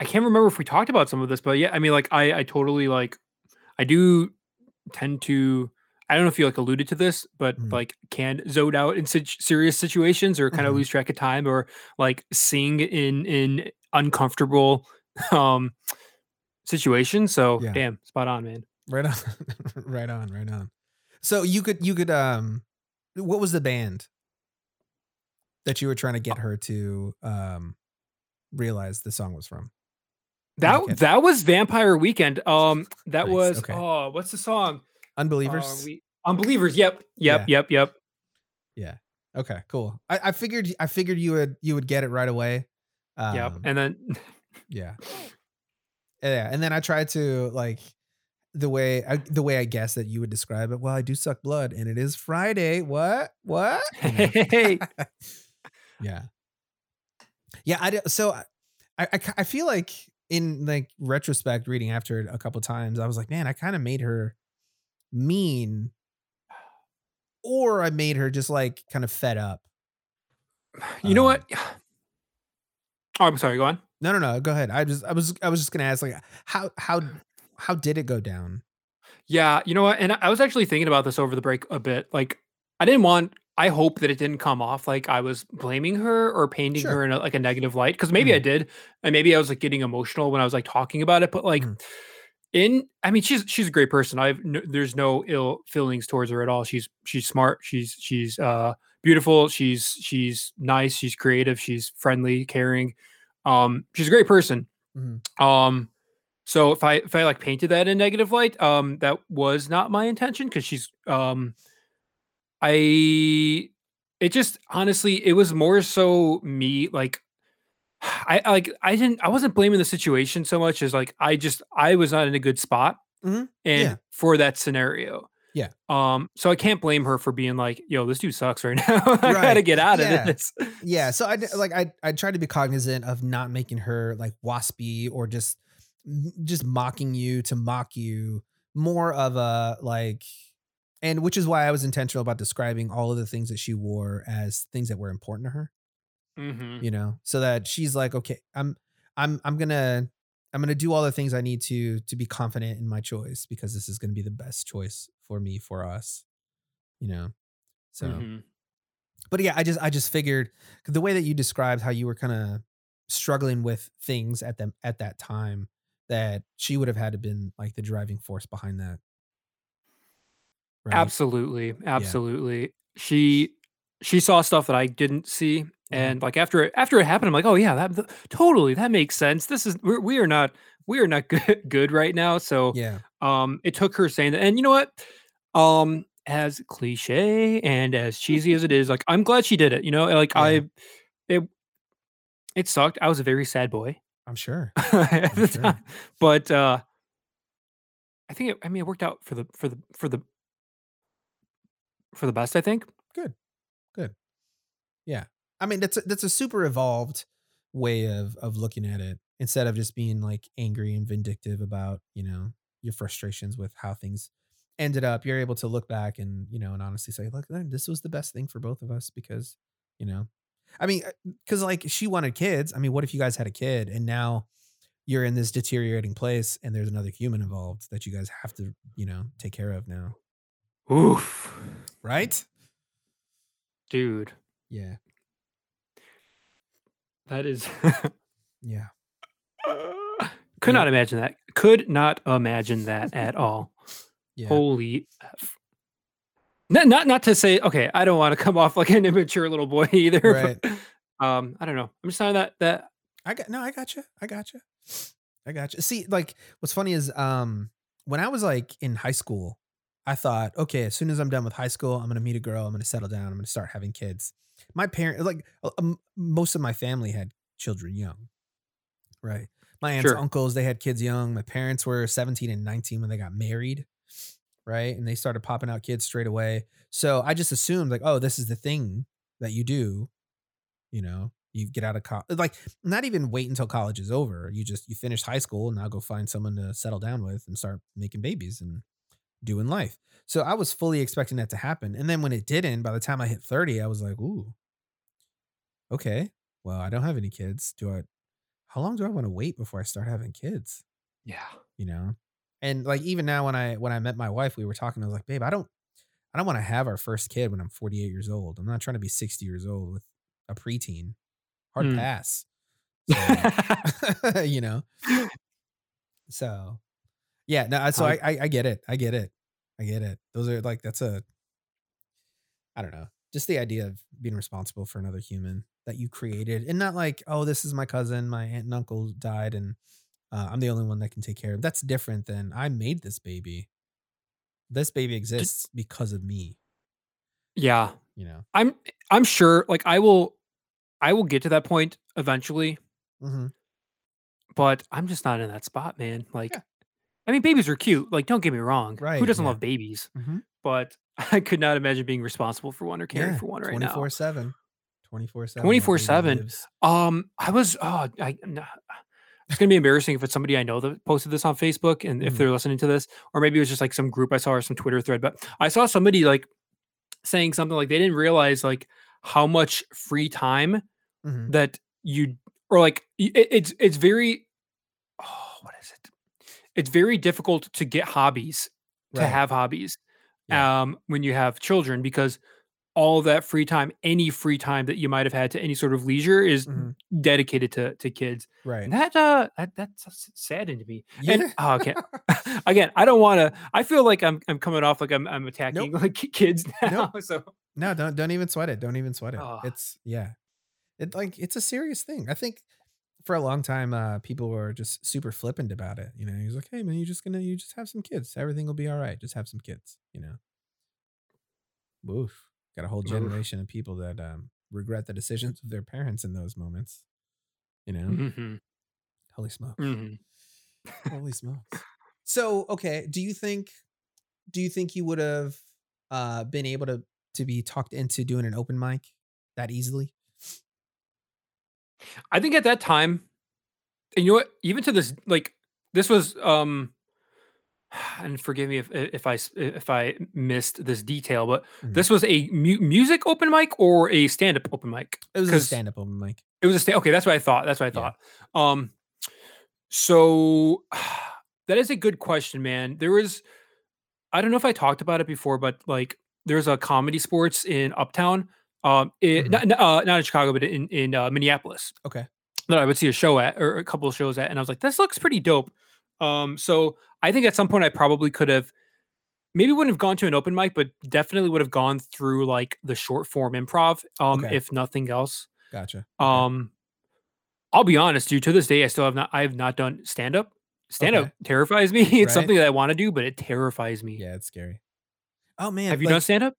I can't remember if we talked about some of this, but yeah, I mean, like, I I totally like, I do tend to. I don't know if you like alluded to this, but Mhm. like can zone out in such serious situations or kind of Mhm. lose track of time or like sing in in uncomfortable um situation. So Yeah. damn, spot on, man. Right on, right on, right on. So you could you could um, what was the band that you were trying to get her to um realize the song was from? That Okay. that was Vampire Weekend. Um, that Nice, was okay. oh, what's the song? Unbelievers. Uh, we, Unbelievers. Yep, yep, yep, yep. yeah. Okay. Cool. I, I figured I figured you would you would get it right away. Um, yep. And then Yeah. Yeah, and then I tried to like the way I, the way I guess that you would describe it. Well, I do suck blood, and it is Friday. What? What? Hey, yeah, yeah. I so I, I I feel like in like retrospect, reading after it a couple times, I was like, man, I kind of made her mean, or I made her just like kind of fed up. you know Um, what? Oh, I'm sorry. Go on. No, no, no. Go ahead. I just I was I was just gonna ask like how how how did it go down? Yeah, you know what? And I was actually thinking about this over the break a bit. Like, I didn't want. I hope that it didn't come off like I was blaming her or painting Sure. her in a, like a negative light. Because maybe I did, and maybe I was like getting emotional when I was like talking about it. But like, Mhm. in I mean, she's she's a great person. I've no, there's no ill feelings towards her at all. She's she's smart. She's she's uh beautiful. She's she's nice. She's creative. She's friendly, caring. Um, she's a great person. Mhm. Um, so if I if I like painted that in negative light, um, that was not my intention because she's um, I it just honestly it was more so me like I like I didn't I wasn't blaming the situation so much as like I just I was not in a good spot Mhm. and Yeah. for that scenario. Yeah. Um. So I can't blame her for being like, "Yo, this dude sucks right now. I gotta get out Yeah. of this." yeah so I like i i tried to be cognizant of not making her like waspy or just just mocking you to mock you more of a like and which is why i was intentional about describing all of the things that she wore as things that were important to her Mm-hmm. you know so that she's like okay i'm i'm i'm gonna i'm gonna do all the things i need to to be confident in my choice because this is gonna be the best choice for me for us you know so Mm-hmm. but yeah, I just I just figured the way that you described how you were kind of struggling with things at them at that time that she would have had to been like the driving force behind that. Right? Absolutely, absolutely. Yeah. She she saw stuff that I didn't see, mm-hmm. and like after after it happened, I'm like, oh yeah, that, that totally that makes sense. This is we're, we are not we are not good good right now. So yeah, um, it took her saying that, and you know what, um, as cliche and as cheesy as it is, like I'm glad she did it. You know, like yeah. I, it, it sucked. I was a very sad boy. I'm sure. at I'm the sure. time, but uh, I think it, I mean it worked out for the for the for the for the best. I think. Good. Yeah, I mean that's a, that's a super evolved way of of looking at it instead of just being like angry and vindictive about you know your frustrations with how things ended up. You're able to look back and you know and honestly say look this was the best thing for both of us because you know? I mean because uh, like she wanted kids. I mean what if you guys had a kid and now you're in this deteriorating place and there's another human involved that you guys have to you know take care of now? Oof. Right? Dude yeah that is yeah could not imagine that could not imagine that at all yeah. Holy F. Not, not not to say okay, I don't want to come off like an immature little boy either. Right. But, um, I don't know. I'm just saying that that I got no, I got you. I got you. I got you. See, like what's funny is um when I was like in high school, I thought, okay, as soon as I'm done with high school, I'm gonna meet a girl, I'm gonna settle down, I'm gonna start having kids. My parents, like um, most of my family, had children young, right? My aunts, sure. uncles, they had kids young. My parents were 17 and 19 when they got married right? And they started popping out kids straight away. So I just assumed like, oh, this is the thing that you do. You know, you get out of college, like not even wait until college is over. You just you finish high school and now go find someone to settle down with and start making babies and doing life. So I was fully expecting that to happen. And then when it didn't, by the time I hit 30, I was like, ooh, okay, well, I don't have any kids. Do I, how long do I want to wait before I start having kids? Yeah. You know? And like even now when I when I met my wife, we were talking. I was like, babe, I don't I don't want to have our first kid when I'm 48 years old. I'm not trying to be 60 years old with a preteen. Hard mm. pass. So, you know. So yeah, no, so I, I I get it. I get it. I get it. Those are like that's a I don't know. Just the idea of being responsible for another human that you created and not like, oh, this is my cousin, my aunt and uncle died and uh, I'm the only one that can take care of. That's different than I made this baby. This baby exists because of me. Yeah. You know. I'm I'm sure like I will I will get to that point eventually. Mm-hmm. But I'm just not in that spot, man. Like yeah. I mean babies are cute. Like don't get me wrong. Right. Who doesn't yeah. love babies? Mm-hmm. But I could not imagine being responsible for one or caring yeah, for one right 24/7. now. 24 7 24 7 um i was oh i it's gonna be embarrassing if it's somebody I know that posted this on Facebook and mm. if they're listening to this, or maybe it was just like some group I saw or some Twitter thread. But I saw somebody like saying something like they didn't realize like how much free time mm-hmm. that you or like it, it's it's very oh what is it? It's very difficult to get hobbies right. to have hobbies yeah. um when you have children because all that free time, any free time that you might have had to any sort of leisure is mm-hmm. dedicated to to kids. Right. And that uh that that's saddened to me. Yeah. And oh, okay. Again, I don't want to I feel like I'm I'm coming off like I'm I'm attacking nope. like kids now. Nope. So No, don't don't even sweat it. Don't even sweat it. Oh. It's yeah. It like it's a serious thing. I think for a long time uh people were just super flippant about it. You know, he's like, "Hey man, you just to you just have some kids. Everything will be all right. Just have some kids, you know." Woof. Got a whole generation Oof. of people that um, regret the decisions of their parents in those moments. You know, mm-hmm. holy smokes, mm-hmm. holy smokes. So, okay, do you think, do you think you would have uh, been able to to be talked into doing an open mic that easily? I think at that time, and you know what, even to this, like this was um and forgive me if if I if I missed this detail, but mm-hmm. this was a mu- music open mic or a stand up open mic. It was a stand up open mic. It was a stand. Okay, that's what I thought. That's what I thought. Yeah. Um, so that is a good question, man. There was, I don't know if I talked about it before, but like there's a ComedySportz in Uptown. Um, it, mm-hmm. not, uh, not in Chicago, but in in uh, Minneapolis. Okay. That I would see a show at or a couple of shows at, and I was like, this looks pretty dope Um, so I think at some point I probably could have maybe wouldn't have gone to an open mic, but definitely would have gone through like the short form improv, um, okay. if nothing else. Gotcha. Um, I'll be honest, dude. To this day, I still have not. I have not done stand up. Stand up okay. terrifies me. It's right? something that I want to do, but it terrifies me. Yeah, it's scary. Oh man, have you like, done stand up?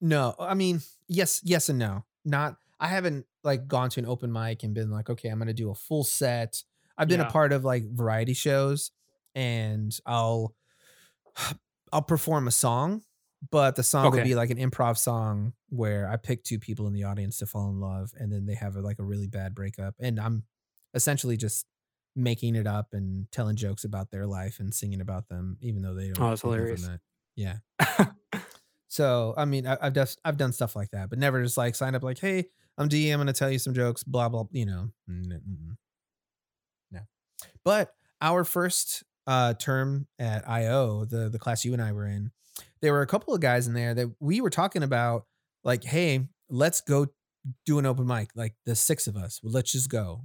No, I mean, yes, yes, and no. Not. I haven't like gone to an open mic and been like, okay, I'm gonna do a full set. I've been yeah. a part of like variety shows, and I'll I'll perform a song, but the song okay. would be like an improv song where I pick two people in the audience to fall in love, and then they have a, like a really bad breakup, and I'm essentially just making it up and telling jokes about their life and singing about them, even though they don't. Oh, that's hilarious. Yeah. so I mean, I, have I've done stuff like that, but never just like signed up like, hey, I'm D. I'm gonna tell you some jokes. Blah blah. You know, no. But our first uh, term at IO, the the class you and I were in, there were a couple of guys in there that we were talking about, like, hey, let's go do an open mic, like the six of us. Let's just go.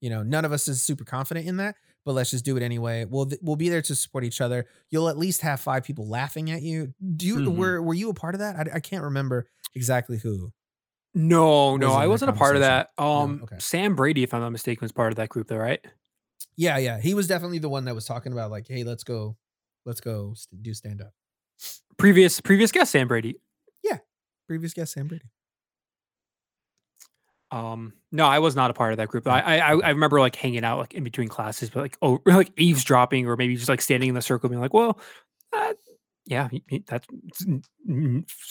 You know, none of us is super confident in that, but let's just do it anyway. We'll we'll be there to support each other. You'll at least have five people laughing at you. Do you mm-hmm. were were you a part of that? I, I can't remember exactly who. No, no, I wasn't a part of that. Um, no? okay. Sam Brady, if I'm not mistaken, was part of that group, though, right? Yeah, yeah. He was definitely the one that was talking about like, hey, let's go, let's go do stand up. Previous previous guest Sam Brady. Yeah, previous guest Sam Brady. Um, no, I was not a part of that group. I, I I remember like hanging out like in between classes, but like oh, like eavesdropping or maybe just like standing in the circle, being like, well, uh, yeah, that's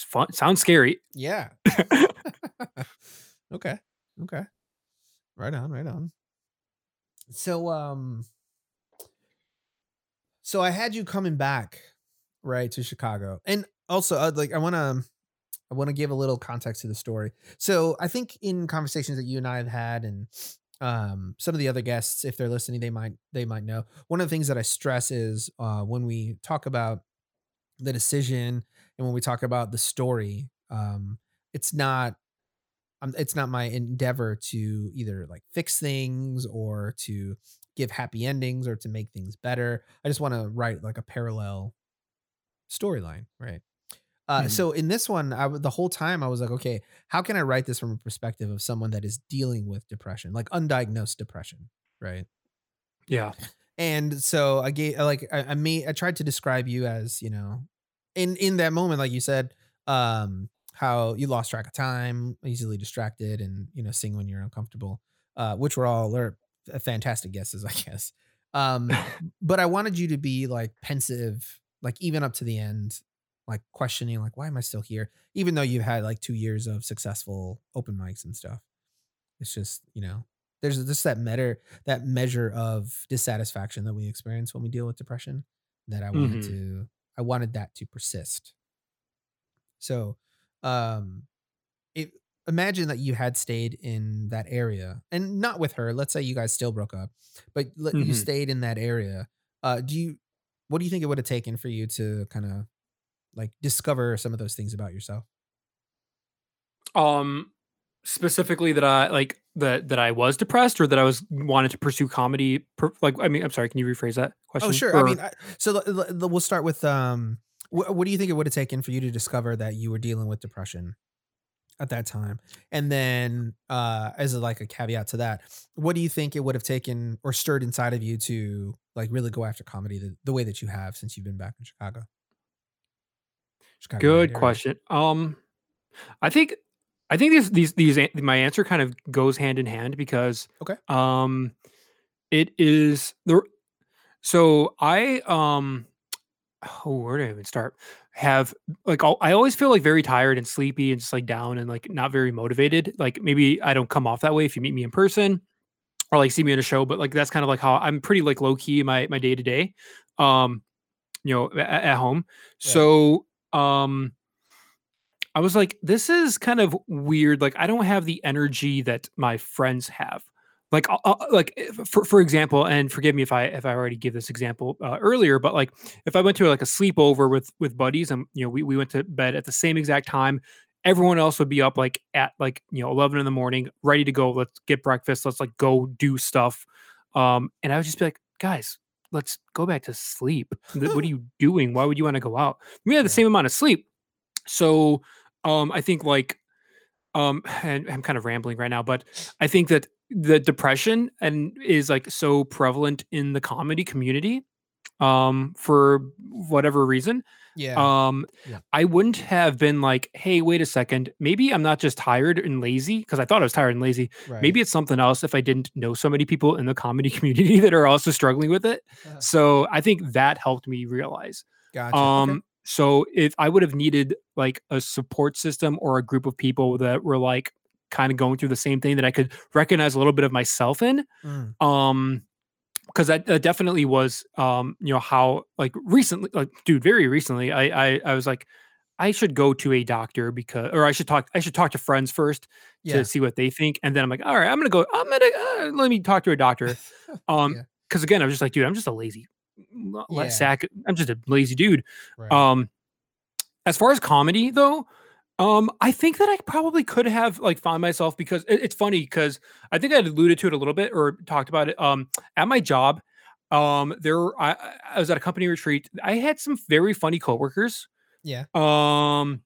fun. Sounds scary. Yeah. okay. Okay. Right on. Right on so um so I had you coming back right to Chicago. And also uh, like I want to I want to give a little context to the story. So I think in conversations that you and I have had and um some of the other guests if they're listening they might they might know. One of the things that I stress is uh when we talk about the decision and when we talk about the story um it's not um, it's not my endeavor to either like fix things or to give happy endings or to make things better. I just want to write like a parallel storyline, right? Uh, mm-hmm. So in this one, I the whole time I was like, okay, how can I write this from a perspective of someone that is dealing with depression, like undiagnosed depression, right? Yeah. And so I gave like I, I made I tried to describe you as you know, in in that moment, like you said, um, how you lost track of time, easily distracted, and you know, sing when you're uncomfortable, uh, which were all are fantastic guesses, I guess. Um, but I wanted you to be like pensive, like even up to the end, like questioning, like why am I still here? Even though you've had like two years of successful open mics and stuff, it's just you know, there's just that measure that measure of dissatisfaction that we experience when we deal with depression that I wanted mm-hmm. to I wanted that to persist. So um it imagine that you had stayed in that area and not with her let's say you guys still broke up but mm-hmm. you stayed in that area uh do you what do you think it would have taken for you to kind of like discover some of those things about yourself um specifically that i like that that i was depressed or that i was wanted to pursue comedy per, like i mean i'm sorry can you rephrase that oh, question oh sure or, i mean I, so the, the, we'll start with um what, what do you think it would have taken for you to discover that you were dealing with depression at that time? And then, uh, as a, like a caveat to that, what do you think it would have taken or stirred inside of you to like really go after comedy the, the way that you have since you've been back in Chicago? Chicago Good question. Um, I think I think these these these my answer kind of goes hand in hand because okay. Um, it is the so I um oh, where do I even start? Have like I always feel like very tired and sleepy and just like down and like not very motivated. Like maybe I don't come off that way if you meet me in person or like see me in a show, but like that's kind of like how I'm pretty like low key my my day to day, um, you know, at, at home. Yeah. So um, I was like, this is kind of weird. Like I don't have the energy that my friends have like uh, like eh, for for example and forgive me if i if i already give this example uh, earlier but like if i went to like a sleepover with with buddies and you know we, we went to bed at the same exact time everyone else would be up like at like you know 11 in the morning ready to go let's get breakfast let's like go do stuff um and i would just be like guys let's go back to sleep. what are you doing? Why would you want to go out? We had the same amount of sleep. So um I think like um and I'm kind of rambling right now, but I think that the depression and is like so prevalent in the comedy community um for whatever reason Yeah. um Yeah. i wouldn't have been like hey wait a second maybe i'm not just tired and lazy because i thought i was tired and lazy right. maybe it's something else if i didn't know so many people in the comedy community that are also struggling with it Uh-huh. so i think that helped me realize Gotcha. um okay. so if i would have needed like a support system or a group of people that were like kind of going through the same thing that i could recognize a little bit of myself in Mm, um because that, that definitely was um you know how like recently like dude very recently I, I i was like i should go to a doctor because or i should talk i should talk to friends first yeah. to see what they think and then i'm like all right i'm gonna go i'm gonna uh, let me talk to a doctor um Yeah. because again i was just like dude i'm just a lazy Yeah. sack i'm just a lazy dude Right. um as far as comedy though um i think that i probably could have like found myself because it- it's funny because i think i alluded to it a little bit or talked about it um at my job um there I, I- was at a company retreat i had some very funny coworkers yeah. um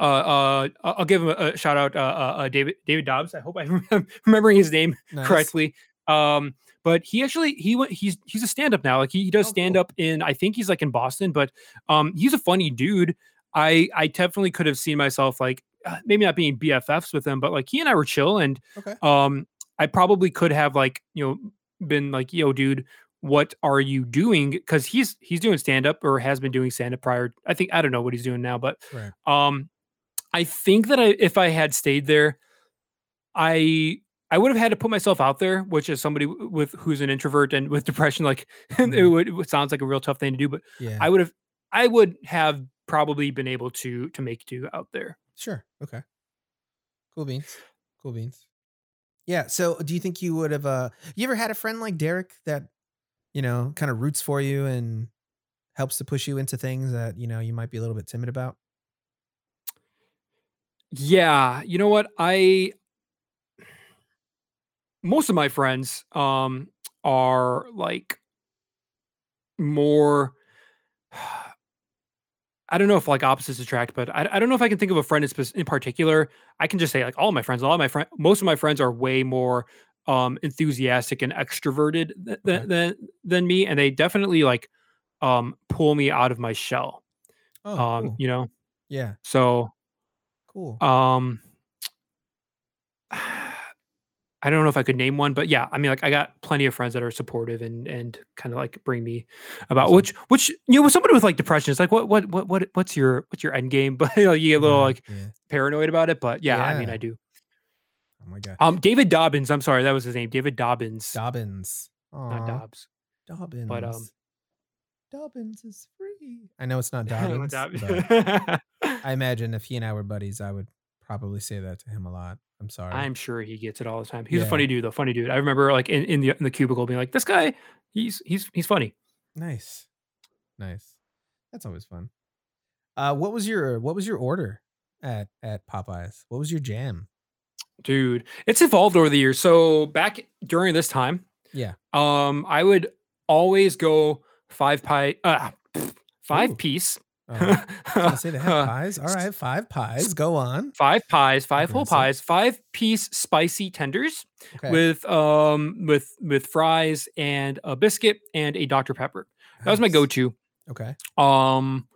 uh, uh, I'll give him a, a shout out. Uh, uh, uh, David David Dobbs. I hope I'm remembering his name Nice. correctly. Um, but he actually he went he's he's a stand up now. Like he, he does Oh, stand up in I think he's like in Boston, but um he's a funny dude. I I definitely could have seen myself like uh, maybe not being BFFs with him, but like he and I were chill and Okay. um I probably could have like you know been like yo dude what are you doing because he's he's doing stand up or has been doing stand up prior I think I don't know what he's doing now but Right. um I think that I if I had stayed there I I would have had to put myself out there which is somebody with who's an introvert and with depression like it Mhm. would it sounds like a real tough thing to do but Yeah. I would have I would have probably been able to to make do out there Sure. Okay. Cool beans. Cool beans. Yeah. So, do you think you would have? Uh, you ever had a friend like Derek that, you know, kind of roots for you and helps to push you into things that you know you might be a little bit timid about? Yeah, you know what? I most of my friends um are like more I don't know if like opposites attract, but I, I don't know if I can think of a friend in, in particular. I can just say like all my friends, all of my friend, most of my friends are way more um enthusiastic and extroverted th- th- Okay. than than me, and they definitely like um pull me out of my shell. Oh, Um, cool. you know, yeah. so Cool. um I don't know if I could name one, but yeah, I mean, like I got plenty of friends that are supportive and and kind of like bring me about which which you know, with somebody with like depression, it's like what what what what what's your what's your end game? But you, know, you get a little Right, like yeah. paranoid about it. But yeah, I mean, I do. Oh my god. Um, David Dobbins. I'm sorry, that was his name. David Dobbins, Dobbins. not Aw, Dobbs. Dobbins. um, Dobbins is free. I know it's not Not Dobbins. Dobbins. but I imagine if he and I were buddies, I would probably say that to him a lot. I'm sorry. I'm sure he gets it all the time. He's a funny dude, though. Funny dude. I remember like in, in the in the cubicle being like, this guy, he's he's he's funny. Nice. Nice. That's always fun. Uh what was your what was your order at at Popeyes? What was your jam? Dude, it's evolved over the years. So back during this time, Yeah. um, I would always go five pie, uh, five Ooh. piece, Oh, I say they have pies. All right, five pies. Go on. five pies, five whole pies, five piece spicy tenders Okay. with um with with fries and a biscuit and a Dr Pepper. That was my go-to. Okay. Um,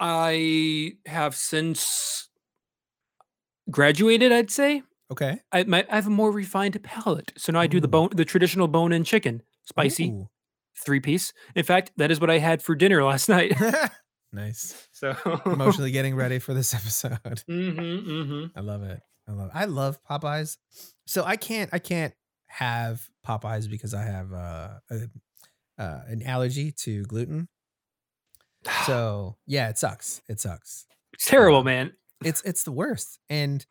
I have since graduated. I'd say Okay. I my, I have a more refined palate, so now I do the bone, the traditional bone-in chicken, spicy Ooh. Three piece. In fact, that is what I had for dinner last night. nice. so Emotionally getting ready for this episode. hmm hmm I love it. I love I love Popeyes. So I can't I can't have Popeyes because I have uh, a, uh an allergy to gluten. So yeah, it sucks. It sucks. It's terrible, man. It's it's the worst. And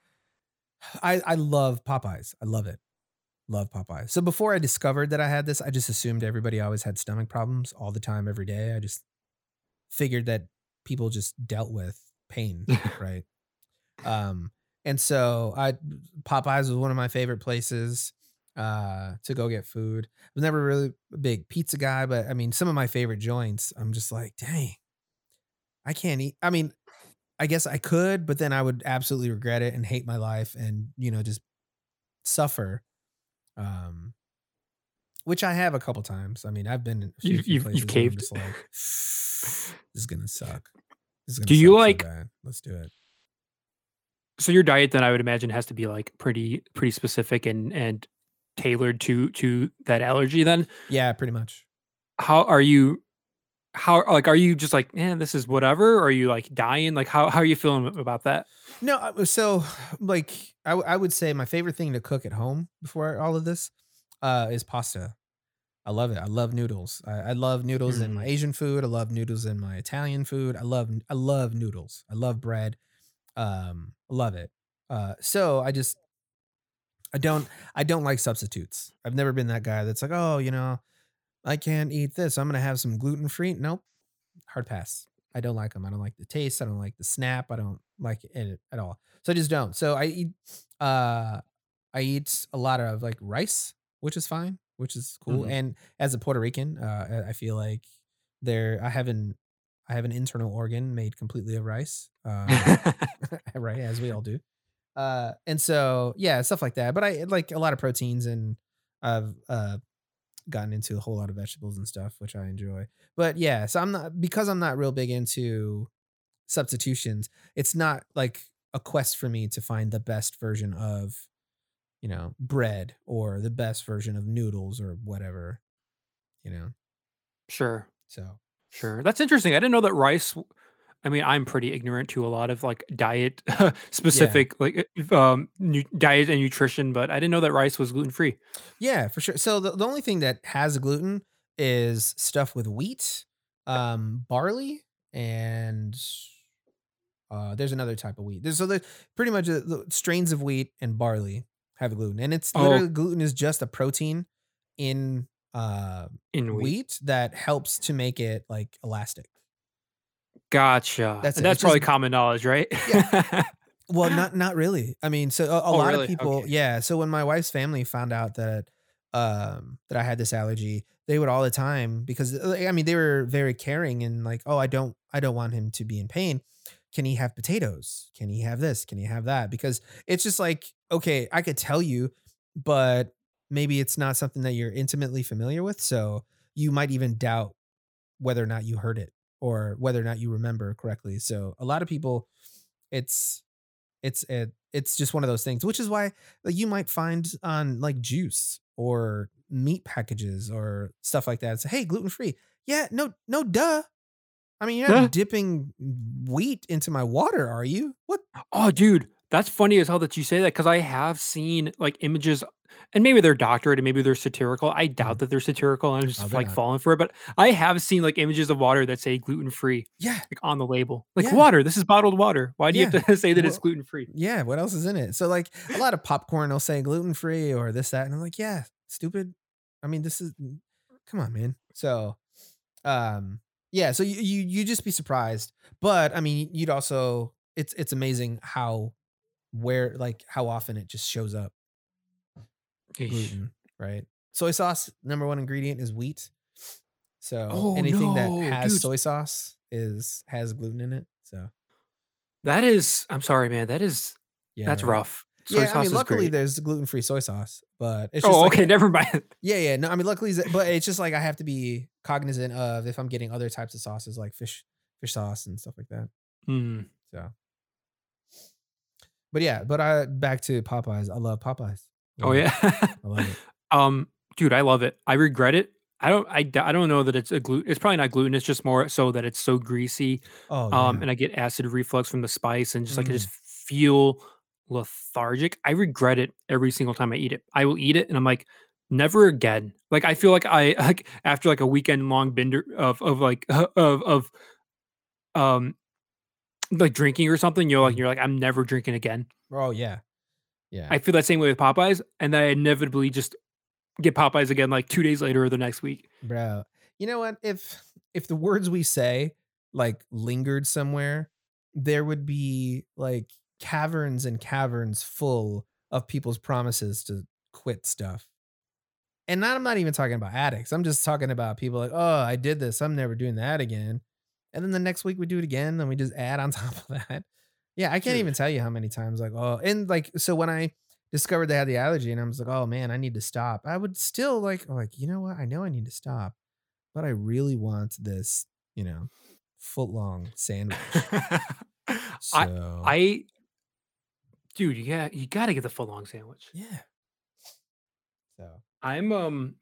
I I love Popeyes. I love it. Love Popeyes. So before I discovered that I had this, I just assumed everybody always had stomach problems all the time, every day. I just figured that people just dealt with pain, right? Um, and so I Popeyes was one of my favorite places. uh, to go get food. I was never really a big pizza guy, but I mean, some of my favorite joints, I'm just like, dang, I can't eat. I mean, I guess I could, but then I would absolutely regret it and hate my life and, you know, just suffer. Um, which I have a couple times. I mean, I've been in a few, You- you've- places you've caved. just like, this is gonna suck. This is gonna Do you suck so like- bad. Let's do it. So your diet then I would imagine has to be like pretty pretty specific and and tailored to to that allergy then. Yeah, pretty much. How are you how like are you just like, man, this is whatever? Or are you like dying? Like how how are you feeling about that? No, so like I, w- I would say my favorite thing to cook at home before all of this uh, is pasta. I love it. I love noodles. I, I love noodles in my Asian food. I love noodles in my Italian food. I love I love noodles. I love bread. Um, love it. Uh, so I just I don't I don't like substitutes. I've never been that guy that's like, oh, you know, I can't eat this. I'm gonna have some gluten free. Nope, hard pass. I don't like them. I don't like the taste. I don't like the snap. I don't like it at all. So I just don't. So I eat uh I eat a lot of like rice, which is fine, which is cool. Mhm. And as a Puerto Rican, uh I feel like there I have an I have an internal organ made completely of rice. Um, right, as we all do. Uh and so yeah, stuff like that. But I like a lot of proteins and I've uh gotten into a whole lot of vegetables and stuff, which I enjoy. But yeah, so I'm not because I'm not real big into substitutions. It's not like a quest for me to find the best version of, you know, bread or the best version of noodles or whatever, you know. sure. So Sure. That's interesting. I didn't know that rice I mean, I'm pretty ignorant to a lot of like diet specific like uh, um nu- diet and nutrition, but I didn't know that rice was gluten free. yeah, for sure. So the, the only thing that has gluten is stuff with wheat, um, barley, and uh, there's another type of wheat. There's so there's pretty much uh, the strains of wheat and barley have gluten, and it's Oh. gluten is just a protein in uh In wheat. wheat. that helps to make it like elastic. Gotcha. That's That's, it. that's It's probably just- common knowledge, right? yeah. Well, not not really. I mean, so a, a Oh, lot really? of people, Okay. yeah. So when my wife's family found out that um that I had this allergy, they would all the time because uh, I mean they were very caring and like, oh, I don't I don't want him to be in pain. Can he have potatoes? Can he have this? Can he have that? Because it's just like, okay, I could tell you, but maybe it's not something that you're intimately familiar with. So you might even doubt whether or not you heard it or whether or not you remember correctly. So a lot of people, it's it's it, it's just one of those things, which is why like, you might find on like juice or meat packages or stuff like that. It's hey, gluten free. Yeah, no, no, duh. I mean, you're not Huh? dipping wheat into my water, are you? What? Oh, dude, that's funny as hell that you say that because I have seen like images, and maybe they're doctored and maybe they're satirical. I doubt that they're satirical. and I'm Mm-hmm. Just like not. falling for it, but I have seen like images of water that say gluten free, Yeah, like on the label, like Yeah. water. This is bottled water. Why do you have to say that it's gluten free? yeah. What else is in it? So like a lot of popcorn will say gluten free or this that, and I'm like, yeah, stupid. I mean, this is come on, man. So, um, yeah. So you you you just be surprised, but I mean, you'd also it's it's amazing how where like how often it just shows up gluten, right? Soy sauce number one ingredient is wheat. So Oh, anything that has dude. soy sauce is has gluten in it. So That is, I'm sorry, man. That is yeah, that's right. rough. Soy Yeah, sauce I mean, is luckily there's gluten free soy sauce, but it's just Oh, like, okay, never mind. yeah, yeah. No, I mean, luckily, but it's just like I have to be cognizant of if I'm getting other types of sauces like fish, fish sauce and stuff like that. Hmm. So, but yeah, but I back to Popeyes. I love Popeyes. Oh Love yeah. I love it. Um, dude, I love it. I regret it. I don't. I, I don't know that it's a gluten. It's probably not gluten. It's just more so that it's so greasy. Oh, Um, yeah. Mm. and I get acid reflux from the spice, and just like I just feel lethargic. I regret it every single time I eat it. I will eat it, and I'm like, never again. Like I feel like I like after like a weekend long bender of of like of of um like drinking or something. You're like Mhm. you're like I'm never drinking again. oh yeah, yeah. I feel that same way with Popeyes, and then I inevitably just get Popeyes again like two days later or the next week. bro you know what if if the words we say like lingered somewhere there would be like caverns and caverns full of people's promises to quit stuff and not, I'm not even talking about addicts. I'm just talking about people like, oh, I did this. I'm never doing that again. And then the next week we do it again, and we just add on top of that. Yeah, I can't Dude. even tell you how many times like, oh, and like so when I discovered they had the allergy and I was like, oh man, I need to stop. I would still like, like, you know what? I know I need to stop, but I really want this, you know, foot long sandwich. so, I, I, dude, you got you got to get the foot long sandwich. Yeah. So I'm um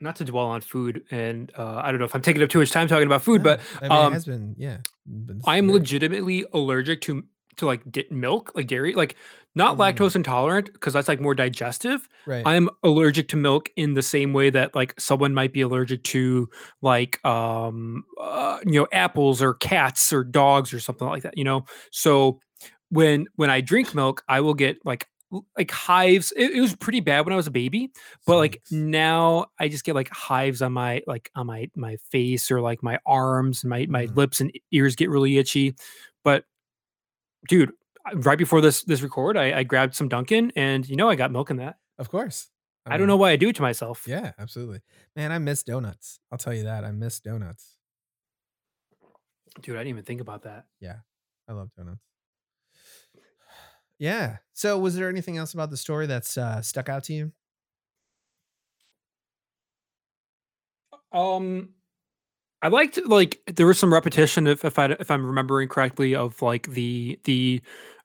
not to dwell on food, and uh, I don't know if I'm taking up too much time talking about food, but I mean, um, it has been yeah. Been I'm legitimately allergic to to like get milk, like dairy, like not mm. lactose intolerant because that's like more digestive. Right. I'm allergic to milk in the same way that like someone might be allergic to like um uh, you know apples or cats or dogs or something like that. You know, so when when I drink milk, I will get like like hives. It, it, was pretty bad when I was a baby, but like now I just get like hives on my like on my my face or like my arms, my my mm. lips and ears get really itchy. But dude, right before this this record, I, I grabbed some Dunkin' and you know I got milk in that. Of course. I, I mean, don't know why I do it to myself. Yeah, absolutely. Man, I miss donuts. I'll tell you that. I miss donuts. Dude, I didn't even think about that. Yeah. I love donuts. Yeah. So, was there anything else about the story that's uh, stuck out to you? Um, I liked like there was some repetition if if I if I'm remembering correctly of like the the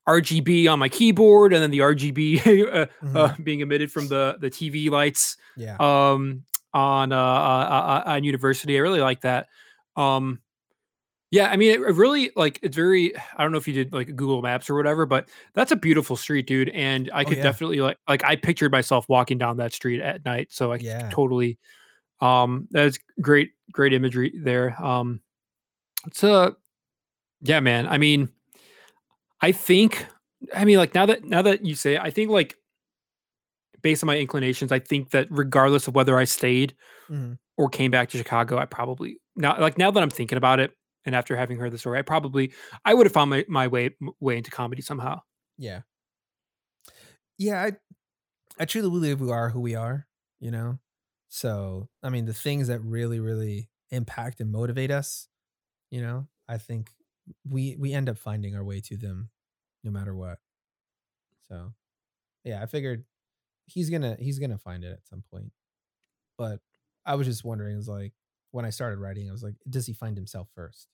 RGB on my keyboard and then the RGB uh, mm-hmm. uh, being emitted from the the TV lights. Yeah. Um, on uh, uh, uh on university, I really like that. Um, yeah, I mean, it, really like it's very. I don't know if you did like Google Maps or whatever, but that's a beautiful street, dude. And I oh, could yeah. definitely like like I pictured myself walking down that street at night, so I yeah. totally. Um, that's great, great imagery there. Um, it's a, yeah, man. I mean, I think, I mean, like now that now that you say, it, I think like based on my inclinations, I think that regardless of whether I stayed mm-hmm. or came back to Chicago, I probably now like now that I'm thinking about it, and after having heard the story, I probably I would have found my, my way way into comedy somehow. Yeah. Yeah, I I truly believe we are who we are, you know. So, I mean, the things that really really impact and motivate us, you know, I think we we end up finding our way to them no matter what. So, yeah, I figured he's going to he's going to find it at some point. But I was just wondering it was like when I started writing, I was like, does he find himself first?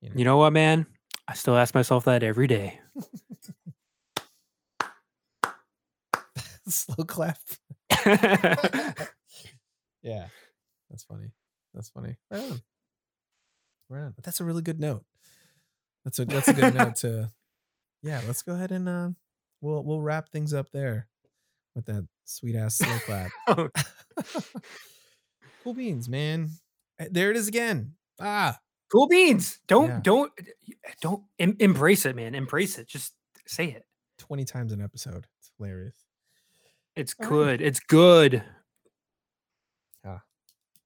You know, you know what, man? I still ask myself that every day. Slow clap. yeah, that's funny. That's funny. Right on. Right on. That's a really good note. That's a that's a good note to. Yeah, let's go ahead and uh, we'll we'll wrap things up there with that sweet ass slow clap. Oh. cool beans, man. Eh, there it is again. Ah, Cool beans. Don't yeah. don't don't em- embrace it, man. Embrace it. Just say it. 20 times an episode. It's hilarious. It's good. It's good. Ah.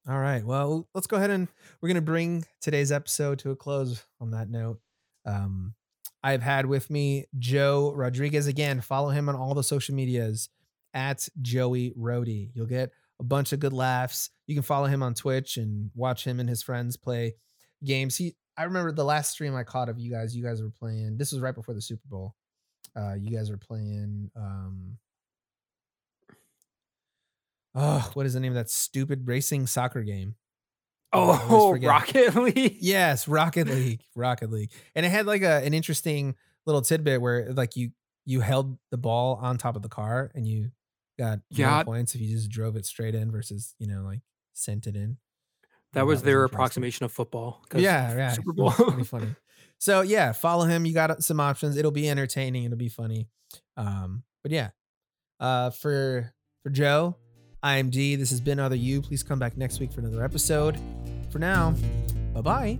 All right. Well, let's go ahead and we're going to bring today's episode to a close on that note. Um, I've had with me Joe Rodriguez again. Follow him on all the social medias at Joey Rody. You'll get a bunch of good laughs. You can follow him on Twitch and watch him and his friends play games. He I remember the last stream I caught of you guys. You guys were playing. This was right before the Super Bowl. Uh, you guys were playing. Um, oh, what is the name of that stupid racing soccer game? Oh, Rocket League. Yes, Rocket League, Rocket League, and it had like a an interesting little tidbit where like you you held the ball on top of the car and you got yeah. points if you just drove it straight in versus you know like sent it in. That was their approximation of football. Yeah, yeah. Super Bowl. pretty funny. So yeah, follow him. You got some options. It'll be entertaining. It'll be funny. Um, but yeah, uh, for for Joe, I'm D. This has been Other You. Please come back next week for another episode. For now, bye bye.